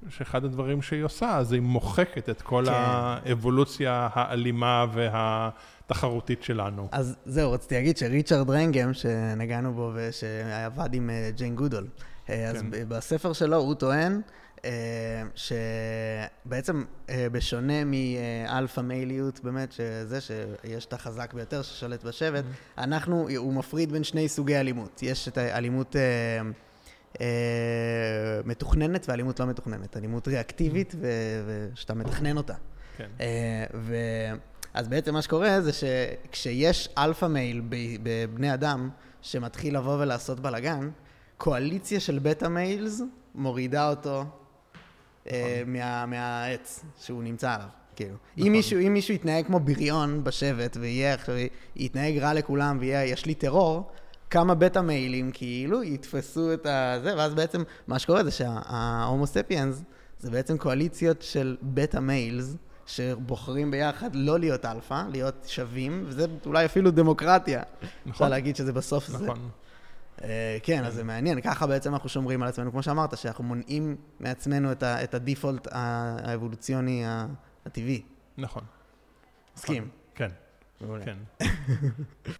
שאחד הדברים שהיא עושה, זה היא מוחקת את כל כן. האבולוציה האלימה והתחרותית שלנו. אז זהו, רציתי להגיד שריצ'רד רנגם, שנגענו בו ושעבד עם אה, ג'יין גודול, אה, אז כן. בספר שלו הוא טוען שבעצם אה, בשונה מ alpha male יות, באמת, שזה שיש את החזק ביותר ששולט בשבט, mm-hmm. אנחנו, הוא מפריד בין שני סוגי אלימות. יש את האלימות אה, מתוכננת ואלימות לא מתוכננת. אלימות ריאקטיבית, ושאתה מתכנן אותה. כן. ו... אז בעצם מה שקורה זה שכשיש alpha male בבני אדם שמתחיל לבוא ולעשות בלאגן, קואליציה של beta males מורידה אותו אה, מהעץ שהוא נמצא עליו. כאילו. נכון. אם, מישהו, אם מישהו יתנהג כמו בריון בשבט, ויהיה עכשיו, יתנהג רע לכולם וישליט טרור, כמה beta male ים כאילו יתפסו את הזה, ואז בעצם מה שקורה זה שההומו ספיאנס זה בעצם קואליציות של beta males, שבוחרים ביחד לא להיות אלפא, להיות שווים, וזה אולי אפילו דמוקרטיה. נכון. אפשר להגיד שזה בסוף נכון. זה. אה, כן, אז זה מעניין. ככה בעצם אנחנו שומרים על עצמנו, כמו שאמרת, שאנחנו מונעים מעצמנו את הדיפולט האבולוציוני הטבעי. נכון. מסכים. כן. כן.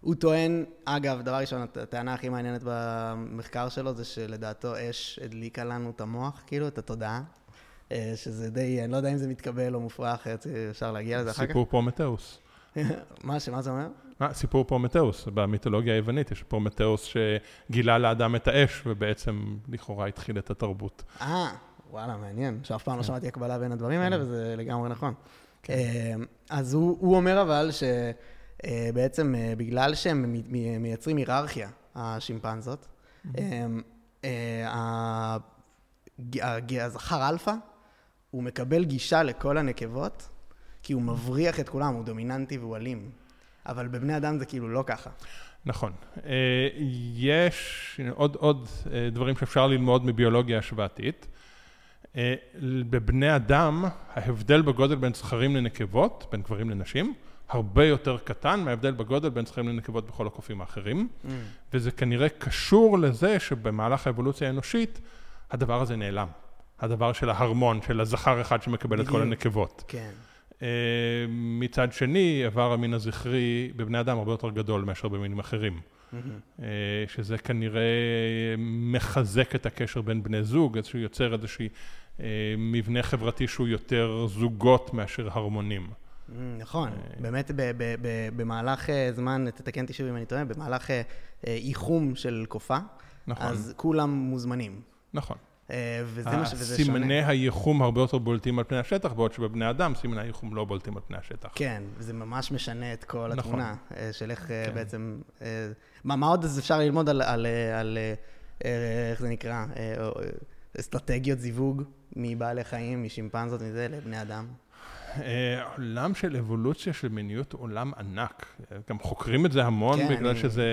הוא טוען, אגב, דבר ראשון, הטענה הכי מעניינת במחקר שלו זה שלדעתו אש הדליקה לנו את המוח, כאילו, את התודעה. אה, שזה די, אני לא יודע אם זה מתקבל או מופרך, אפשר להגיע לזה אחר כך. סיפור פרומטאוס. מה, שמה זה אומר? אה, סיפור פרומטאוס, במיתולוגיה היוונית יש פרומטאוס שגילה לאדם את האש, ובעצם לכאורה התחיל את התרבות. אה, וואלה, מעניין. שאף פעם לא כן. שמעתי הקבלה בין הדברים האלה, כן. וזה לגמרי נכון. כן. אה, אז הוא אומר אבל שבעצם אה, בגלל שהם מייצרים היררכיה, השימפנזות, הזכר אלפא, הוא מקבל גישה לכל הנקבות, כי הוא מבריח את כולם, הוא דומיננטי והוא אלים. אבל בבני אדם זה כאילו לא ככה. נכון. אה, יש עוד, עוד אה, דברים שאפשר ללמוד מביולוגיה השוואתית. אה, בבני אדם, ההבדל בגודל בין זכרים לנקבות, בין גברים לנשים, הרבה יותר קטן מההבדל בגודל בין זכרים לנקבות בכל הקופים האחרים, mm. וזה כנראה קשור לזה שבמהלך האבולוציה האנושית, הדבר הזה נעלם. הדבר של ההרמון, של הזכר אחד שמקבל בדיוק. את כל הנקבות. כן. אה, מצד שני, איבר המין הזכרי בבני אדם הרבה יותר גדול מאשר במינים אחרים. אה, שזה כנראה מחזק את הקשר בין בני זוג, איזשהו יוצר איזשהו מבנה חברתי שהוא יותר זוגות מאשר הרמונים. נכון, באמת במהלך זמן, תתקן אותי שוב אם אני טועה, במהלך איחום של קופה, נכון. אז כולם מוזמנים. נכון. אה, וזה מה ש... וזה שונה. סימני הייחום הרבה יותר בולטים על פני השטח, בעוד שבבני אדם סימני הייחום לא בולטים על פני השטח. כן, וזה ממש משנה את כל נכון. התמונה, אה, של איך אה, כן. בעצם... מה, מה עוד אפשר ללמוד על, על, על, איך זה נקרא, אסטרטגיות זיווג מבעלי חיים, משימפנזות, מזה, לבני אדם? עולם של אבולוציה של מיניות הוא עולם ענק. גם חוקרים את זה המון, כן, בגלל אני... שזה,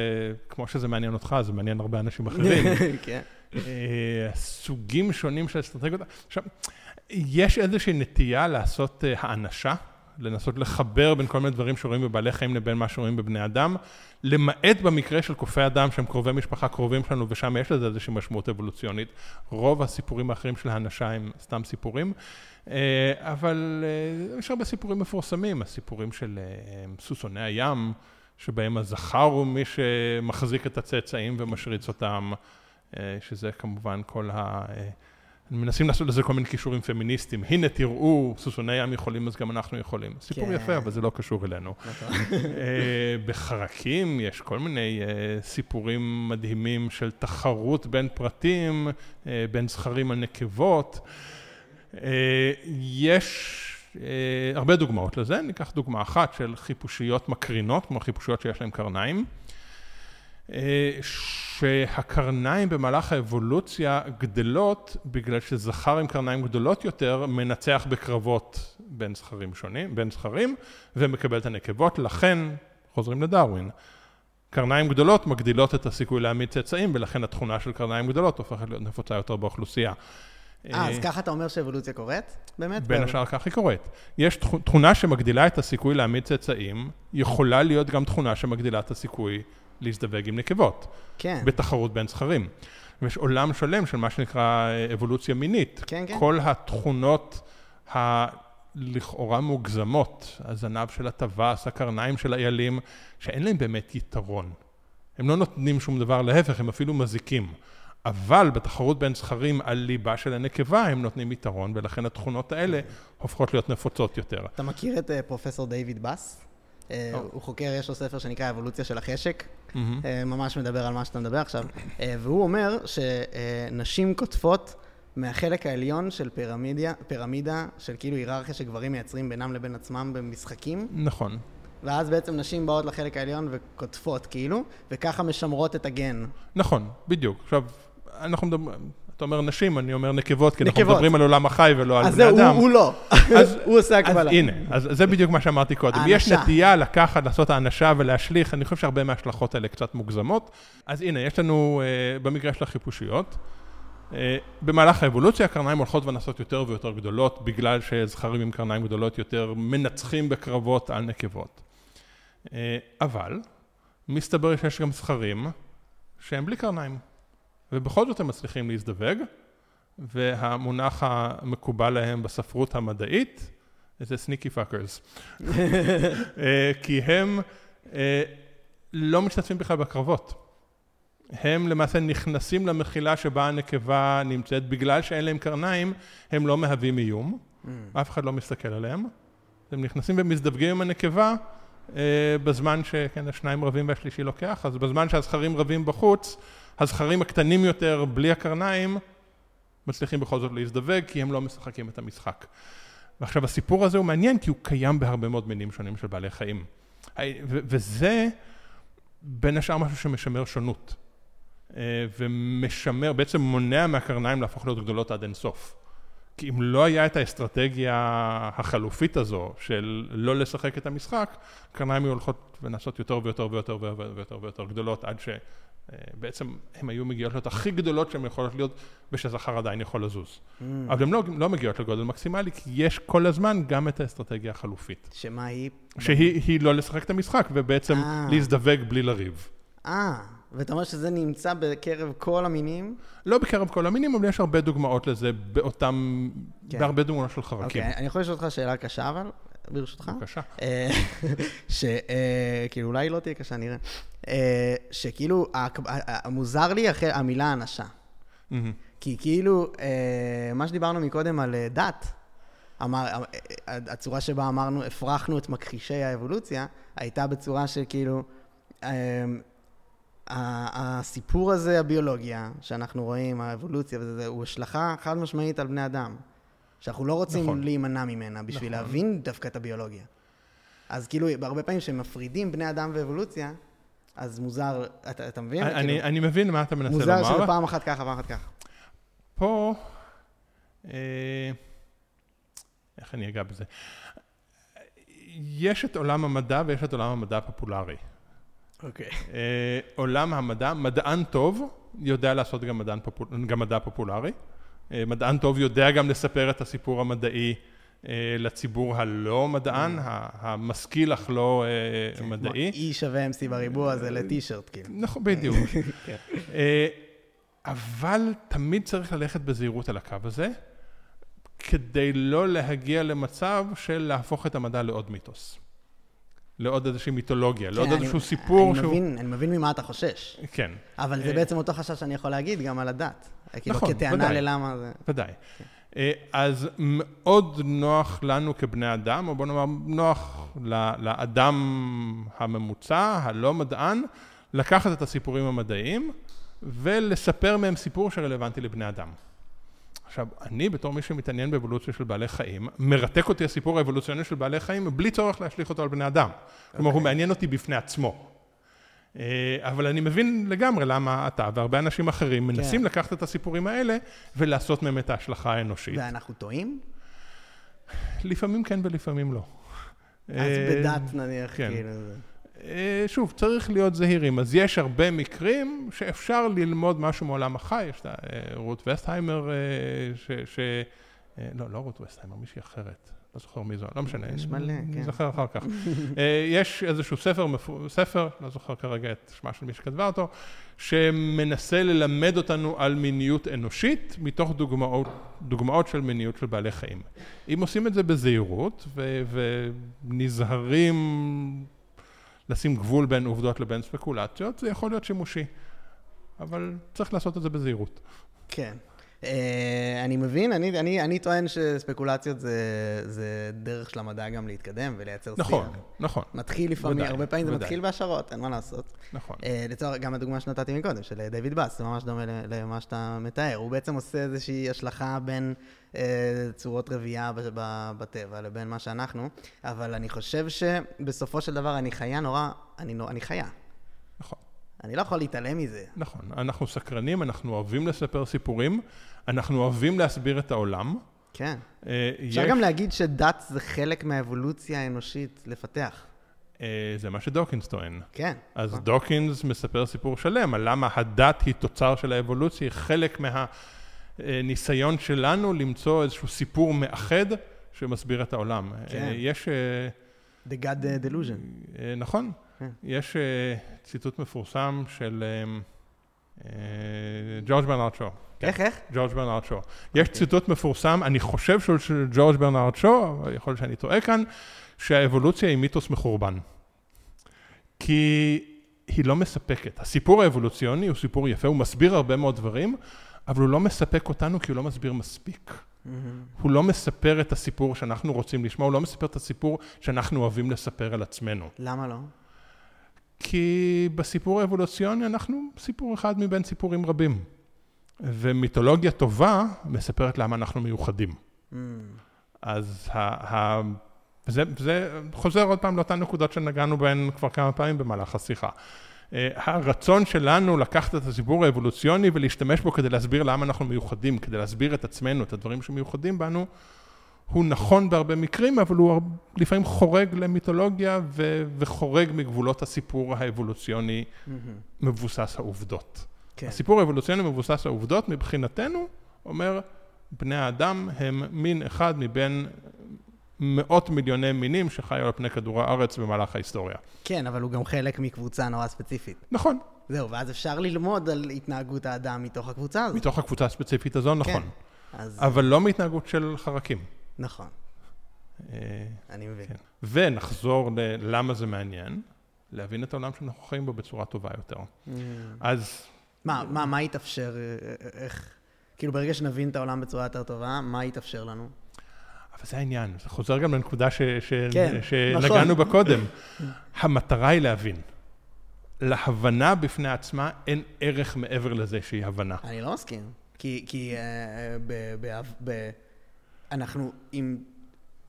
כמו שזה מעניין אותך, זה מעניין הרבה אנשים אחרים. כן. אה, סוגים שונים של אסטרטגיות. עכשיו, יש איזושהי נטייה לעשות אה, האנשה, לנסות לחבר בין כל מיני דברים שרואים בבעלי חיים לבין מה שרואים בבני אדם, למעט במקרה של קופי אדם שהם קרובי משפחה קרובים שלנו, ושם יש לזה איזושהי משמעות אבולוציונית. רוב הסיפורים האחרים של האנשה הם סתם סיפורים, אה, אבל יש הרבה סיפורים מפורסמים, הסיפורים של סוסוני הים, שבהם הזכר הוא מי שמחזיק את הצאצאים ומשריץ אותם. אה, שזה כמובן כל ה... אה, מנסים לעשות לזה כל מיני כישורים פמיניסטיים. הנה, תראו, סוסוני ים יכולים, אז גם אנחנו יכולים. סיפור כן. יפה, אבל זה לא קשור אלינו. נכון. אה, בחרקים יש כל מיני סיפורים מדהימים של תחרות בין פרטים, בין זכרים על נקבות. יש הרבה דוגמאות לזה, ניקח דוגמה אחת של חיפושיות מקרינות, כמו חיפושיות שיש להן קרניים. שהקרניים במהלך האבולוציה גדלות בגלל שזכר עם קרניים גדולות יותר מנצח בקרבות בין זכרים שונים, בין זכרים ומקבל את הנקבות, לכן חוזרים לדרווין. קרניים גדולות מגדילות את הסיכוי להעמיד צאצאים ולכן התכונה של קרניים גדולות הופכת להיות נפוצה יותר באוכלוסייה. אה, אז ככה אתה אומר שאבולוציה קורית? באמת? בין השאר כך היא קורית. יש תכונה שמגדילה את הסיכוי להעמיד צאצאים, יכולה להיות גם תכונה שמגדילה את הסיכוי להזדווג עם נקבות. כן. בתחרות בין זכרים. ויש עולם שלם של מה שנקרא אה, אבולוציה מינית. כן, כן. כל התכונות הלכאורה מוגזמות, הזנב של הטווס, הקרניים של איילים, שאין להם באמת יתרון. הם לא נותנים שום דבר, להפך, הם אפילו מזיקים. אבל בתחרות בין זכרים על ליבה של הנקבה הם נותנים יתרון, ולכן התכונות האלה הופכות להיות נפוצות יותר. אתה מכיר את אה, פרופסור דיוויד בס? אה, הוא חוקר, יש לו ספר שנקרא אבולוציה של החשק, אה, ממש מדבר על מה שאתה מדבר עכשיו, אה, והוא אומר שנשים קוטפות מהחלק העליון של פירמידה, פירמידה של כאילו היררכיה שגברים מייצרים בינם לבין עצמם במשחקים. נכון. ואז בעצם נשים באות לחלק העליון וקוטפות כאילו, וככה משמרות את הגן. נכון, בדיוק. עכשיו, אנחנו מדברים, אתה אומר נשים, אני אומר נקבות, כי אנחנו מדברים על עולם החי ולא על בני אדם. אז הוא לא. הוא עושה הקבלה. אז הנה, אז זה בדיוק מה שאמרתי קודם. יש נטייה לקחת, לעשות האנשה ולהשליך, אני חושב שהרבה מההשלכות האלה קצת מוגזמות. אז הנה, יש לנו, אה, במקרה של החיפושיות, אה, במהלך האבולוציה הקרניים הולכות ונעשות יותר ויותר גדולות, בגלל שזכרים עם קרניים גדולות יותר מנצחים בקרבות על נקבות. אה, אבל, מסתבר שיש גם זכרים שהם בלי קרניים. ובכל זאת הם מצליחים להזדווג, והמונח המקובל להם בספרות המדעית זה sneaky fuckers. כי הם אה, לא משתתפים בכלל בקרבות. הם למעשה נכנסים למחילה שבה הנקבה נמצאת, בגלל שאין להם קרניים, הם לא מהווים איום, mm. אף אחד לא מסתכל עליהם. הם נכנסים ומזדווגים עם הנקבה אה, בזמן שהשניים רבים והשלישי לוקח, אז בזמן שהזכרים רבים בחוץ, הזכרים הקטנים יותר, בלי הקרניים, מצליחים בכל זאת להזדווג, כי הם לא משחקים את המשחק. ועכשיו הסיפור הזה הוא מעניין, כי הוא קיים בהרבה מאוד מינים שונים של בעלי חיים. וזה בין השאר משהו שמשמר שונות. אה, ומשמר, בעצם מונע מהקרניים להפוך להיות גדולות עד אינסוף. כי אם לא היה את האסטרטגיה החלופית הזו של לא לשחק את המשחק, קרניים היו הולכות ונעשות יותר ויותר ויותר ויותר ויותר גדולות עד שבעצם הן היו מגיעות להיות הכי גדולות שהן יכולות להיות ושזכר עדיין יכול לזוז. Mm. אבל הן לא, לא מגיעות לגודל מקסימלי כי יש כל הזמן גם את האסטרטגיה החלופית. שמה היא? שהיא לא לשחק את המשחק ובעצם 아. אה. להזדווג בלי לריב. אה. ואתה אומר שזה נמצא בקרב כל המינים? לא בקרב כל המינים, אבל יש הרבה דוגמאות לזה באותם, כן. בהרבה דוגמאות של חרקים. אוקיי, אני יכול לשאול אותך שאלה קשה אבל, ברשותך? בבקשה. אה, שכאילו, אולי היא לא תהיה קשה, נראה. אה, שכאילו, מוזר לי אחרי המילה האנשה. כי כאילו, אה, מה שדיברנו מקודם על דת, אמר, הצורה שבה אמרנו, הפרחנו את מכחישי האבולוציה, הייתה בצורה שכאילו, הסיפור הזה, הביולוגיה, שאנחנו רואים, האבולוציה וזה, הוא השלכה חד משמעית על בני אדם. שאנחנו לא רוצים נכון. להימנע ממנה בשביל נכון. להבין דווקא את הביולוגיה. אז כאילו, הרבה פעמים כשמפרידים בני אדם ואבולוציה, אז מוזר, אתה, אתה מבין? אני, כאילו, אני מבין מה אתה מנסה מוזר לומר. מוזר שפעם אחת ככה, פעם אחת ככה. פה, אה, איך אני אגע בזה? יש את עולם המדע ויש את עולם המדע הפופולרי. אוקיי. Okay. אה, עולם המדע, מדען טוב יודע לעשות גם, מדען פופול, גם מדע פופולרי. אה, מדען טוב יודע גם לספר את הסיפור המדעי אה, לציבור הלא מדען, mm. המשכיל אך לא כן, מדעי. E שווה MC בריבוע זה לטישרט, כאילו. נכון, בדיוק. כן. אבל תמיד צריך ללכת בזהירות על הקו הזה, כדי לא להגיע למצב של להפוך את המדע לעוד מיתוס. לעוד איזושהי מיתולוגיה, כן, לעוד איזשהו סיפור אני שהוא... מבין, אני מבין ממה אתה חושש. כן. אבל זה אה, בעצם אותו חשש שאני יכול להגיד גם על הדת. כאילו, נכון, כאילו, כטענה ללמה זה... ודאי. כן. אז מאוד נוח לנו כבני אדם, או בוא נאמר, נוח לאדם הממוצע, הלא מדען, לקחת את הסיפורים המדעיים ולספר מהם סיפור שרלוונטי לבני אדם. עכשיו, אני בתור מי שמתעניין באבולוציה של בעלי חיים, מרתק אותי הסיפור האבולוציוני של בעלי חיים בלי צורך להשליך אותו על בני אדם. Okay. כלומר, הוא אוקיי. מעניין אותי בפני עצמו. אה, אבל אני מבין לגמרי למה אתה והרבה אנשים אחרים כן. מנסים לקחת את הסיפורים האלה ולעשות מהם את ההשלכה האנושית. ואנחנו טועים? לפעמים כן ולפעמים לא. אז אה, בדת נניח, כן. כאילו... אה, שוב, צריך להיות זהירים. אז יש הרבה מקרים שאפשר ללמוד משהו מעולם החי, יש את אה, רות וסטהיימר, אה, ש... ש... לא, לא רות וסטהיימר, מישהי אחרת. לא זוכר מי זו, לא משנה. יש מלא, כן. אני זוכר אחר כך. יש איזשהו ספר, ספר, לא זוכר כרגע את שמה של מי שכתבה אותו, שמנסה ללמד אותנו על מיניות אנושית, מתוך דוגמאות, דוגמאות של מיניות של בעלי חיים. אם עושים את זה בזהירות ו, ונזהרים לשים גבול בין עובדות לבין ספקולציות, זה יכול להיות שימושי. אבל צריך לעשות את זה בזהירות. כן. Uh, אני מבין, אני, אני, אני טוען שספקולציות זה, זה דרך של המדע גם להתקדם ולייצר נכון, שיח. נכון, נכון. מתחיל לפעמים, ודאי, הרבה פעמים ודאי. זה מתחיל בהשערות, אין מה לעשות. נכון. Uh, לצורך, גם הדוגמה שנתתי מקודם, של דיוויד באס, זה ממש דומה למה שאתה מתאר. הוא בעצם עושה איזושהי השלכה בין צורות רבייה בטבע לבין מה שאנחנו, אבל אני חושב שבסופו של דבר אני חיה נורא, אני, אני חיה. נכון. אני לא יכול להתעלם מזה. נכון, אנחנו סקרנים, אנחנו אוהבים לספר סיפורים, אנחנו אוהבים להסביר את העולם. כן. אה, אפשר יש... גם להגיד שדת זה חלק מהאבולוציה האנושית לפתח. אה, זה מה שדוקינס טוען. כן. אז נכון. דוקינס מספר סיפור שלם על למה הדת היא תוצר של האבולוציה, היא חלק מהניסיון שלנו למצוא איזשהו סיפור מאחד שמסביר את העולם. כן. אה, יש... The God Delusion. נכון. כן. יש ציטוט מפורסם של ג'ורג' ברנרד שו. איך, איך? ג'ורג' ברנרד שו. יש אוקיי. ציטוט מפורסם, אני חושב שהוא של ג'ורג' ברנרד שו, אבל יכול להיות שאני טועה כאן, שהאבולוציה היא מיתוס מחורבן. כי היא לא מספקת. הסיפור האבולוציוני הוא סיפור יפה, הוא מסביר הרבה מאוד דברים, אבל הוא לא מספק אותנו כי הוא לא מסביר מספיק. Mm-hmm. הוא לא מספר את הסיפור שאנחנו רוצים לשמוע, הוא לא מספר את הסיפור שאנחנו אוהבים לספר על עצמנו. למה לא? כי בסיפור האבולוציוני אנחנו סיפור אחד מבין סיפורים רבים. ומיתולוגיה טובה מספרת למה אנחנו מיוחדים. Mm. אז ה, ה, זה, זה חוזר עוד פעם לאותן נקודות שנגענו בהן כבר כמה פעמים במהלך השיחה. אה, הרצון שלנו לקחת את הסיפור האבולוציוני ולהשתמש בו כדי להסביר למה אנחנו מיוחדים, כדי להסביר את עצמנו, את הדברים שמיוחדים בנו, הוא נכון בהרבה מקרים, אבל הוא לפעמים חורג למיתולוגיה ו- וחורג מגבולות הסיפור האבולוציוני mm-hmm. מבוסס העובדות. כן. הסיפור האבולוציוני מבוסס העובדות, מבחינתנו, אומר, בני האדם הם מין אחד מבין מאות מיליוני מינים שחיו על פני כדור הארץ במהלך ההיסטוריה. כן, אבל הוא גם חלק מקבוצה נורא ספציפית. נכון. זהו, ואז אפשר ללמוד על התנהגות האדם מתוך הקבוצה הזאת. מתוך הקבוצה הספציפית הזו, נכון. אז... אבל לא מהתנהגות של חרקים. נכון, אה, אני מבין. כן. ונחזור ללמה זה מעניין, להבין את העולם שאנחנו חיים בו בצורה טובה יותר. Mm. אז מה, מה, מה יתאפשר, אה, אה, איך... כאילו, ברגע שנבין את העולם בצורה יותר טובה, מה יתאפשר לנו? אבל זה העניין, זה חוזר גם לנקודה ש, ש, כן, שנגענו נכון. בה קודם. המטרה היא להבין. להבנה בפני עצמה אין ערך מעבר לזה שהיא הבנה. אני לא מסכים. כי, כי אה, ב, ב, ב, אנחנו, עם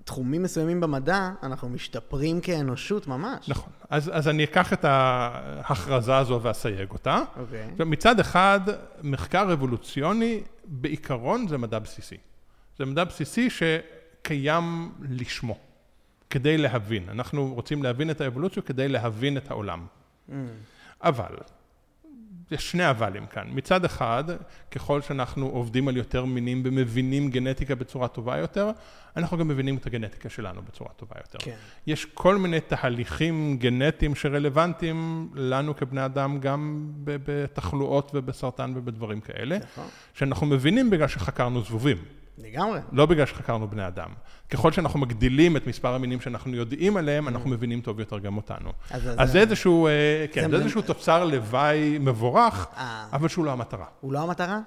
תחומים מסוימים במדע, אנחנו משתפרים כאנושות ממש. נכון. אז, אז אני אקח את ההכרזה הזו ואסייג אותה. אוקיי. עכשיו, מצד אחד, מחקר אבולוציוני, בעיקרון זה מדע בסיסי. זה מדע בסיסי שקיים לשמו, כדי להבין. אנחנו רוצים להבין את האבולוציה כדי להבין את העולם. Mm. אבל, יש שני אבלים כאן. מצד אחד, ככל שאנחנו עובדים על יותר מינים ומבינים גנטיקה בצורה טובה יותר, אנחנו גם מבינים את הגנטיקה שלנו בצורה טובה יותר. כן. יש כל מיני תהליכים גנטיים שרלוונטיים לנו כבני אדם, גם בתחלואות ובסרטן ובדברים כאלה, נכון. שאנחנו מבינים בגלל שחקרנו זבובים, לגמרי. לא בגלל שחקרנו בני אדם. ככל שאנחנו מגדילים את מספר המינים שאנחנו יודעים עליהם, אנחנו מבינים טוב יותר גם אותנו. אז- אז- אז זה איזשהו, אה, כן, זה- איזשהו תוצר לוואי מבורך, אה. אבל שהוא לא המטרה. הוא לא המטרה?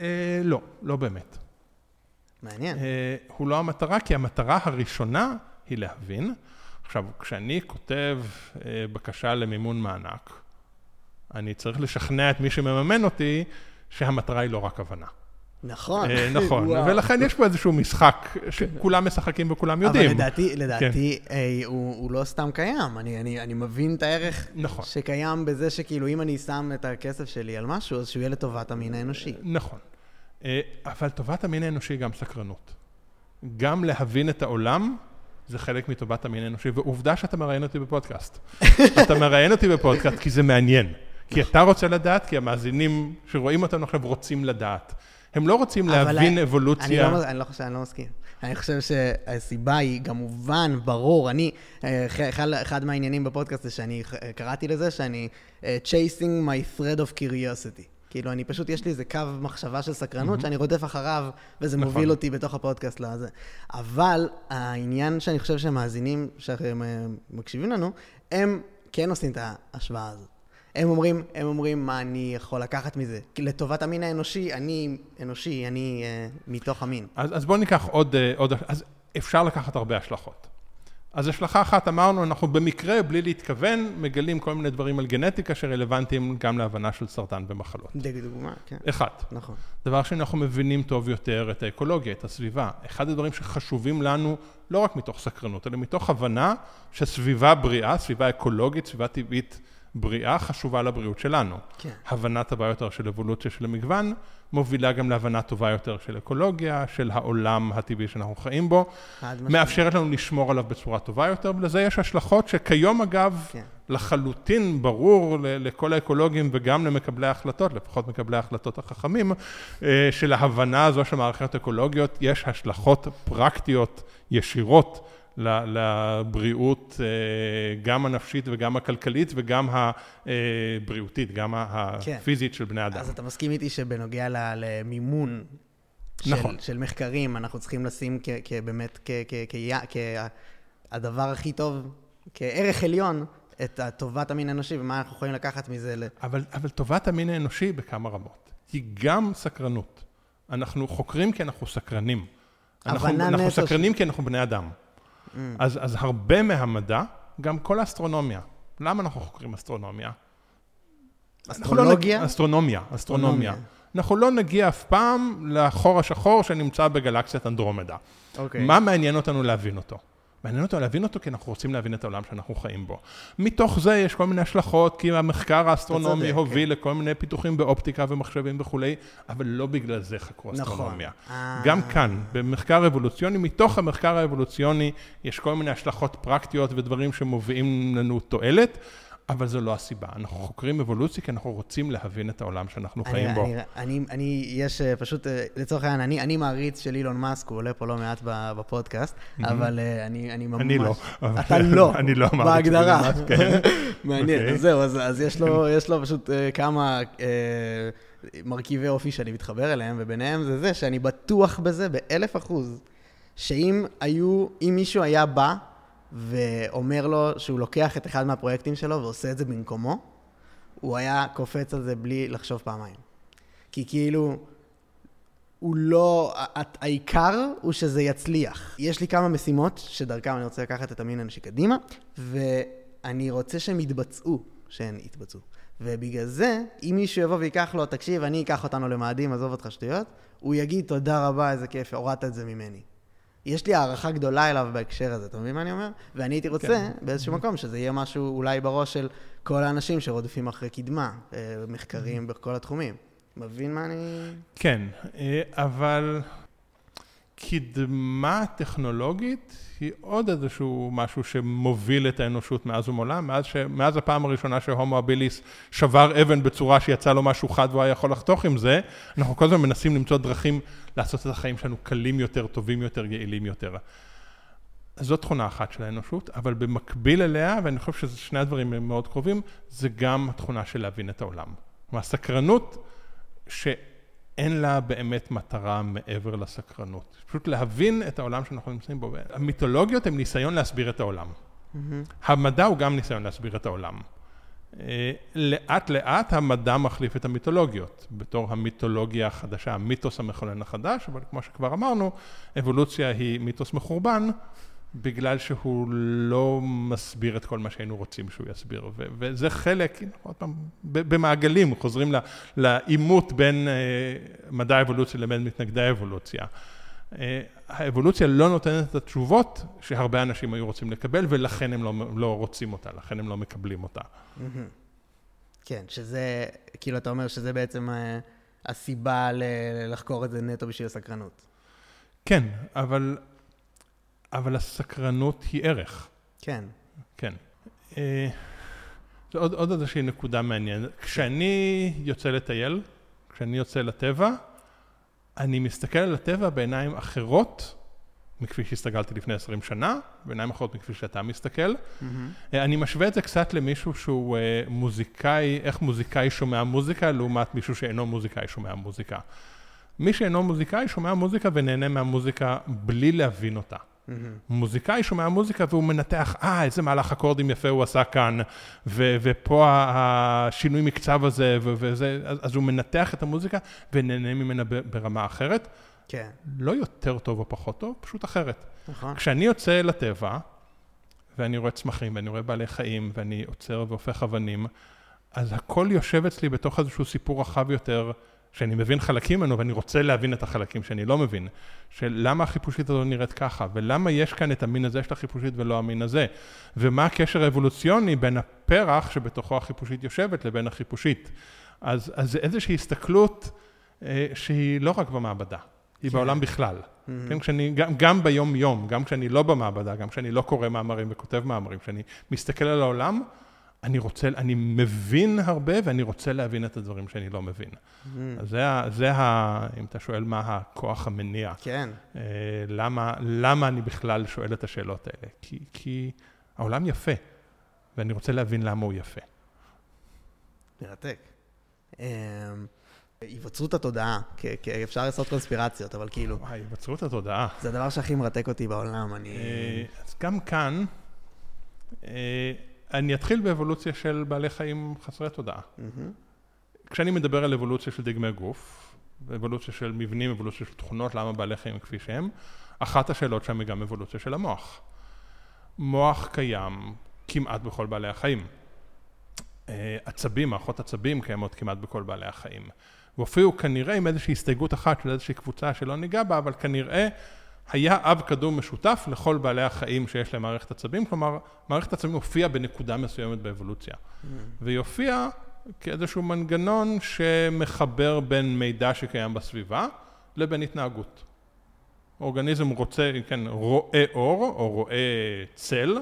אה, לא, לא באמת. מעניין. הוא לא המטרה, כי המטרה הראשונה היא להבין. עכשיו, כשאני כותב בקשה למימון מענק, אני צריך לשכנע את מי שמממן אותי שהמטרה היא לא רק הבנה. נכון. אה, נכון. ולכן יש פה איזשהו משחק שכולם משחקים וכולם יודעים. אבל לדעתי, לדעתי, אה, הוא, לא סתם קיים. אני מבין את הערך נכון. שקיים בזה שכאילו אם אני שם את הכסף שלי על משהו, אז שהוא יהיה לטובת המין האנושי. נכון. אה, אבל טובת המין האנושי היא גם סקרנות. גם להבין את העולם זה חלק מטובת המין האנושי, ועובדה שאתה מראיין אותי בפודקאסט. אתה מראיין אותי בפודקאסט כי זה מעניין. כי אתה רוצה לדעת, כי המאזינים שרואים אותנו עכשיו רוצים לדעת. הם לא רוצים להבין אני- אבולוציה. אני לא, אני לא חושב, אני לא מסכים. אני חושב שהסיבה היא גם מובן, ברור. אני, אה, אחד, אחד מהעניינים בפודקאסט זה שאני קראתי לזה שאני אה, chasing my thread of curiosity. כאילו, אני פשוט, יש לי איזה קו מחשבה של סקרנות שאני רודף אחריו, וזה נכון. מוביל אותי בתוך הפודקאסט לזה. אבל העניין שאני חושב שהמאזינים שהם אה, לנו, הם כן עושים את ההשוואה הזאת. הם אומרים, הם אומרים מה אני יכול לקחת מזה. לטובת המין האנושי, אני אנושי, אני אה, מתוך המין. אז, אז בואו ניקח עוד, אה, עוד, אז אפשר לקחת הרבה השלכות. אז השלכה אחת, אמרנו, אנחנו במקרה, בלי להתכוון, מגלים כל מיני דברים על גנטיקה שרלוונטיים גם להבנה של סרטן ומחלות. דוגמה, כן. אחד. נכון. דבר שני, אנחנו מבינים טוב יותר את האקולוגיה, את הסביבה. אחד הדברים שחשובים לנו, לא רק מתוך סקרנות, אלא מתוך הבנה שסביבה בריאה, סביבה אקולוגית, סביבה טבעית בריאה, חשובה לבריאות שלנו. כן. הבנה טובה יותר של אבולוציה של המגוון, מובילה גם להבנה טובה יותר של אקולוגיה, של העולם הטבעי שאנחנו חיים בו. מאפשרת לנו לשמור עליו בצורה טובה יותר, ולזה יש השלכות שכיום אגב, כן. לחלוטין ברור לכל האקולוגים וגם למקבלי ההחלטות, לפחות מקבלי ההחלטות החכמים, אה, שלהבנה הזו של מערכות אקולוגיות יש השלכות פרקטיות ישירות לבריאות, אה, גם הנפשית וגם הכלכלית וגם הבריאותית, גם כן. הפיזית של בני אדם. אז אתה מסכים איתי שבנוגע למימון של, נכון. של מחקרים, אנחנו צריכים לשים כ- כבאמת, כ- כ- כ- כהדבר הכי טוב, כערך עליון, את טובת המין האנושי, ומה אנחנו יכולים לקחת מזה ל... אבל, אבל טובת המין האנושי בכמה רמות. היא גם סקרנות. אנחנו חוקרים כי אנחנו סקרנים. אנחנו, אנחנו. סקרנים כי אנחנו בני אדם. אז, אז הרבה מהמדע, גם כל האסטרונומיה. למה אנחנו חוקרים אסטרונומיה? לא אסטרולוגיה? נג... אסטרונומיה, אסטרונומיה. אנחנו לא נגיע אף פעם לחור השחור שנמצא בגלקסיית אנדרומדה. אוקיי. מה מעניין אותנו להבין אותו? מעניין אותנו להבין אותו כי אנחנו רוצים להבין את העולם שאנחנו חיים בו. מתוך זה יש כל מיני השלכות, כי המחקר האסטרונומי צודק, הוביל לכל מיני פיתוחים באופטיקה ומחשבים וכולי, אבל לא בגלל זה חקרו נכון. אסטרונומיה. אה. גם כאן, במחקר אבולוציוני, מתוך המחקר האבולוציוני יש כל מיני השלכות פרקטיות ודברים שמובילים לנו תועלת, אבל זו לא הסיבה. אנחנו חוקרים אבולוציה כי אנחנו רוצים להבין את העולם שאנחנו אני, חיים בו. אני, אני, אני, יש אה, פשוט, אה, לצורך העניין, אני, אני מעריץ של אילון מאסק, הוא עולה פה לא מעט בפודקאסט, אבל אה, אני, אני ממש... אני לא. אתה לא, אני לא אמרתי. בהגדרה. ממש, כן. מעניין, אוקיי. אז זהו, אז, אז יש, לו, יש לו פשוט כמה מרכיבי אופי שאני מתחבר אליהם, וביניהם זה זה שאני בטוח בזה באלף אחוז, שאם היו, אם מישהו היה בא ואומר לו שהוא לוקח את אחד מהפרויקטים שלו ועושה את זה במקומו, הוא היה קופץ על זה בלי לחשוב פעמיים. כי כאילו, הוא לא... העיקר הוא שזה יצליח. יש לי כמה משימות שדרכם אני רוצה לקחת את המין האנושי קדימה, ואני רוצה שהם יתבצעו, שהן יתבצעו. ובגלל זה, אם מישהו יבוא ויקח לו, תקשיב, אני אקח אותנו למאדים, עזוב אותך שטויות, הוא יגיד, תודה רבה, איזה כיף, הורדת את זה ממני. יש לי הערכה גדולה אליו בהקשר הזה, אתה מבין מה אני אומר? ואני הייתי רוצה כן. באיזשהו מקום שזה יהיה משהו אולי בראש של כל האנשים שרודפים אחרי קדמה, אה, מחקרים בכל התחומים. מבין מה אני... כן, אה, אבל קדמה טכנולוגית היא עוד איזשהו משהו שמוביל את האנושות מאז ומעולם, מאז, ש... מאז הפעם הראשונה שהומו הביליס שבר אבן בצורה שיצא לו משהו חד והוא היה יכול לחתוך עם זה, אנחנו כל הזמן מנסים למצוא דרכים לעשות את החיים שלנו קלים יותר, טובים יותר, יעילים יותר. זו תכונה אחת של האנושות, אבל במקביל אליה, ואני חושב ששני הדברים הם מאוד קרובים, זה גם התכונה של להבין את העולם. כלומר, סקרנות שאין לה באמת מטרה מעבר לסקרנות. פשוט להבין את העולם שאנחנו נמצאים בו. המיתולוגיות הן ניסיון להסביר את העולם. המדע הוא גם ניסיון להסביר את העולם. אה, לאט לאט המדע מחליף את המיתולוגיות, בתור המיתולוגיה החדשה, המיתוס המכונן החדש, אבל כמו שכבר אמרנו, אבולוציה היא מיתוס מחורבן, בגלל שהוא לא מסביר את כל מה שהיינו רוצים שהוא יסביר. ו- וזה חלק, עוד פעם, במעגלים, חוזרים לעימות בין אה, מדע האבולוציה לבין מתנגדי האבולוציה. אה, האבולוציה לא נותנת את התשובות שהרבה אנשים היו רוצים לקבל, ולכן הם לא, לא רוצים אותה, לכן הם לא מקבלים אותה. כן, שזה, כאילו אתה אומר שזה בעצם אה, הסיבה לחקור את זה נטו בשביל הסקרנות. כן, אבל, אבל הסקרנות היא ערך, כן. כן. אה, עוד, עוד איזושהי נקודה מעניינת. כשאני יוצא לטייל, כשאני יוצא לטבע, אני מסתכל על הטבע בעיניים אחרות מכפי שהסתכלתי לפני 20 שנה, בעיניים אחרות מכפי שאתה מסתכל. אה, אני משווה את זה קצת למישהו שהוא אה, מוזיקאי, איך מוזיקאי שומע מוזיקה, לעומת מישהו שאינו מוזיקאי שומע מוזיקה. מי שאינו מוזיקאי שומע מוזיקה ונהנה מהמוזיקה בלי להבין אותה. מוזיקאי שומע מוזיקה והוא מנתח, אה, איזה מהלך אקורדים יפה הוא עשה כאן, ו- ופה השינוי מקצב הזה, ו- וזה, אז, אז הוא מנתח את המוזיקה ונהנה ממנה ברמה אחרת. כן, לא יותר טוב או פחות טוב, פשוט אחרת. נכון. כשאני יוצא לטבע, ואני רואה צמחים, ואני רואה בעלי חיים, ואני עוצר והופך אבנים, אז הכל יושב אצלי בתוך איזשהו סיפור רחב יותר, שאני מבין חלקים ממנו, ואני רוצה להבין את החלקים שאני לא מבין. של למה החיפושית הזו נראית ככה, ולמה יש כאן את המין הזה של החיפושית ולא המין הזה, ומה הקשר האבולוציוני בין הפרח שבתוכו החיפושית יושבת לבין החיפושית. אז, אז זה איזושהי הסתכלות אה, שהיא לא רק במעבדה, היא כן. בעולם בכלל. כן, כשאני, גם, גם ביום-יום, גם כשאני לא במעבדה, גם כשאני לא קורא מאמרים וכותב מאמרים, כשאני מסתכל על העולם, אני רוצה, אני מבין הרבה ואני רוצה להבין את הדברים שאני לא מבין. אז זה, זה ה, אם אתה שואל מה הכוח המניע, כן, אה, למה, למה אני בכלל שואל את השאלות האלה? כי, כי העולם יפה, ואני רוצה להבין למה הוא יפה. מרתק. אמ, היווצרות התודעה, כי כי אפשר לעשות קונספירציות, אבל כאילו, וואי, היווצרו את התודעה. זה הדבר שהכי מרתק אותי בעולם, אני... אה, אז גם כאן, אה, אני אתחיל באבולוציה של בעלי חיים חסרי תודעה. מהמם. כשאני מדבר על אבולוציה של דגמי גוף, אבולוציה של מבנים, אבולוציה של תכונות, למה בעלי חיים כפי שהם, אחת השאלות שם היא גם אבולוציה של המוח. מוח קיים כמעט בכל בעלי החיים. אה, עצבים, מערכות עצבים קיימות כמעט בכל בעלי החיים. והופיעו כנראה עם איזושהי הסתייגות אחת של איזושהי קבוצה שלא ניגע בה, אבל כנראה היה אב קדום משותף לכל בעלי החיים שיש להם מערכת עצבים, כלומר, מערכת עצבים הופיעה בנקודה מסוימת באבולוציה. והיא הופיעה כאיזשהו מנגנון שמחבר בין מידע שקיים בסביבה לבין התנהגות. אורגניזם רוצה, כן, רואה אור או רואה צל,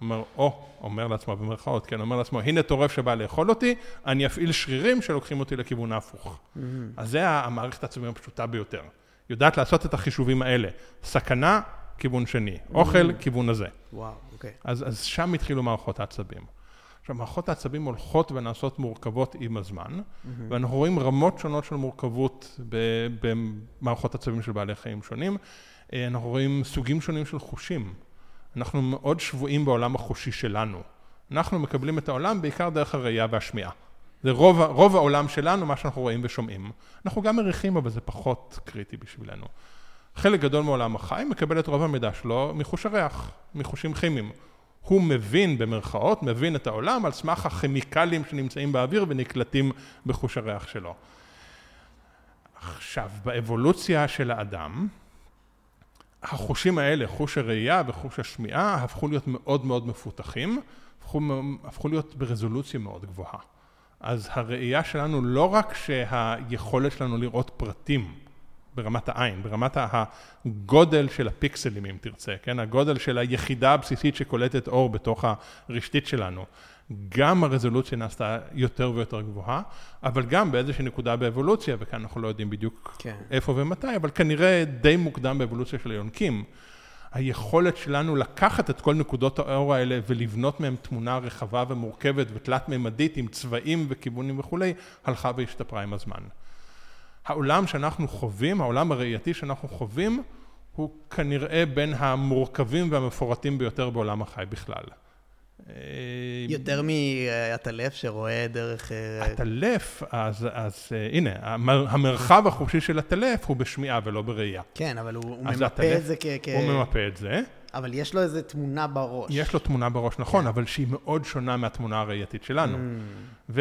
אומר, או, אומר לעצמו במרכאות, כן, אומר לעצמו, הנה טורף שבא לאכול אותי, אני אפעיל שרירים שלוקחים אותי לכיוון ההפוך. Mm-hmm. אז זה המערכת העצבים הפשוטה ביותר. יודעת לעשות את החישובים האלה. סכנה, כיוון שני. אוכל, כיוון הזה. וואו, אוקיי. אז, אז שם התחילו מערכות העצבים. עכשיו, מערכות העצבים הולכות ונעשות מורכבות עם הזמן, mm-hmm. ואנחנו רואים רמות שונות של מורכבות במערכות עצבים של בעלי חיים שונים. אה, אנחנו רואים סוגים שונים של חושים. אנחנו מאוד שבויים בעולם החושי שלנו. אנחנו מקבלים את העולם בעיקר דרך הראייה והשמיעה. זה רוב, רוב העולם שלנו, מה שאנחנו רואים ושומעים. אנחנו גם מריחים, אבל זה פחות קריטי בשבילנו. חלק גדול מעולם החי מקבל את רוב המידע שלו מחוש הריח, מחושים כימיים. הוא מבין, במרכאות, מבין את העולם על סמך הכימיקלים שנמצאים באוויר ונקלטים בחוש הריח שלו. עכשיו, באבולוציה של האדם, החושים האלה, חוש הראייה וחוש השמיעה, הפכו להיות מאוד מאוד מפותחים, הפכו, הפכו להיות ברזולוציה מאוד גבוהה. אז הראייה שלנו לא רק שהיכולת שלנו לראות פרטים ברמת העין, ברמת הגודל של הפיקסלים אם תרצה, כן? הגודל של היחידה הבסיסית שקולטת אור בתוך הרשתית שלנו. גם הרזולוציה נעשתה יותר ויותר גבוהה, אבל גם באיזושהי נקודה באבולוציה, וכאן אנחנו לא יודעים בדיוק כן. איפה ומתי, אבל כנראה די מוקדם באבולוציה של היונקים, היכולת שלנו לקחת את כל נקודות האור האלה ולבנות מהם תמונה רחבה ומורכבת ותלת-ממדית עם צבעים וכיוונים וכולי, הלכה והשתפרה עם הזמן. העולם שאנחנו חווים, העולם הראייתי שאנחנו חווים, הוא כנראה בין המורכבים והמפורטים ביותר בעולם החי בכלל. יותר מעטלף שרואה דרך... עטלף, אז, אז הנה, המרחב החופשי של עטלף הוא בשמיעה ולא בראייה. כן, אבל הוא, הוא ממפה את זה כ... הוא ממפה את זה. אבל יש לו איזו תמונה בראש. יש לו תמונה בראש, נכון, כן. אבל שהיא מאוד שונה מהתמונה הראייתית שלנו. Mm.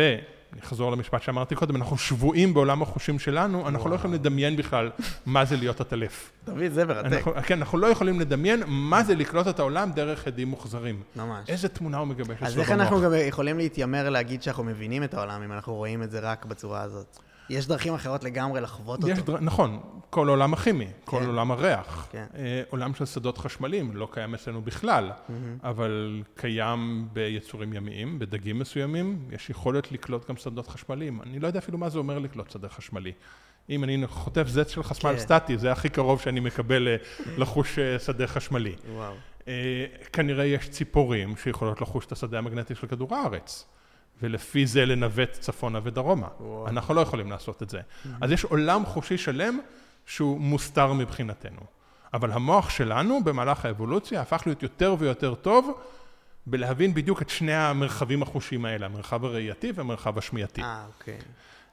נחזור למשפט שאמרתי קודם, אנחנו שבויים בעולם החושים שלנו, אנחנו לא יכולים לדמיין בכלל מה זה להיות עטלף. דוד, זה מרתק. כן, אנחנו לא יכולים לדמיין מה זה לקלוט את העולם דרך עדים מוחזרים. ממש. איזה תמונה הוא מגבש. אז איך אנחנו גם יכולים להתיימר להגיד שאנחנו מבינים את העולם, אם אנחנו רואים את זה רק בצורה הזאת? יש דרכים אחרות לגמרי לחוות אותו. דר... נכון, כל עולם הכימי, כן. כל עולם הריח. כן. אה, עולם של שדות חשמליים לא קיים אצלנו בכלל, mm-hmm. אבל קיים ביצורים ימיים, בדגים מסוימים, יש יכולת לקלוט גם שדות חשמליים. אני לא יודע אפילו מה זה אומר לקלוט שדה חשמלי. אם אני חוטף זץ של חשמל כן. סטטי, זה הכי קרוב שאני מקבל אה, לחוש אה, שדה חשמלי. וואו. כנראה יש ציפורים שיכולות לחוש את השדה המגנטי של כדור הארץ. ולפי זה לנווט צפונה ודרומה. וואו. אנחנו לא יכולים לעשות את זה. Mm-hmm. אז יש עולם חושי שלם שהוא מוסתר מבחינתנו. אבל המוח שלנו במהלך האבולוציה הפך להיות יותר ויותר טוב בלהבין בדיוק את שני המרחבים החושיים האלה, המרחב הראייתי והמרחב השמיעתי. אה, אוקיי.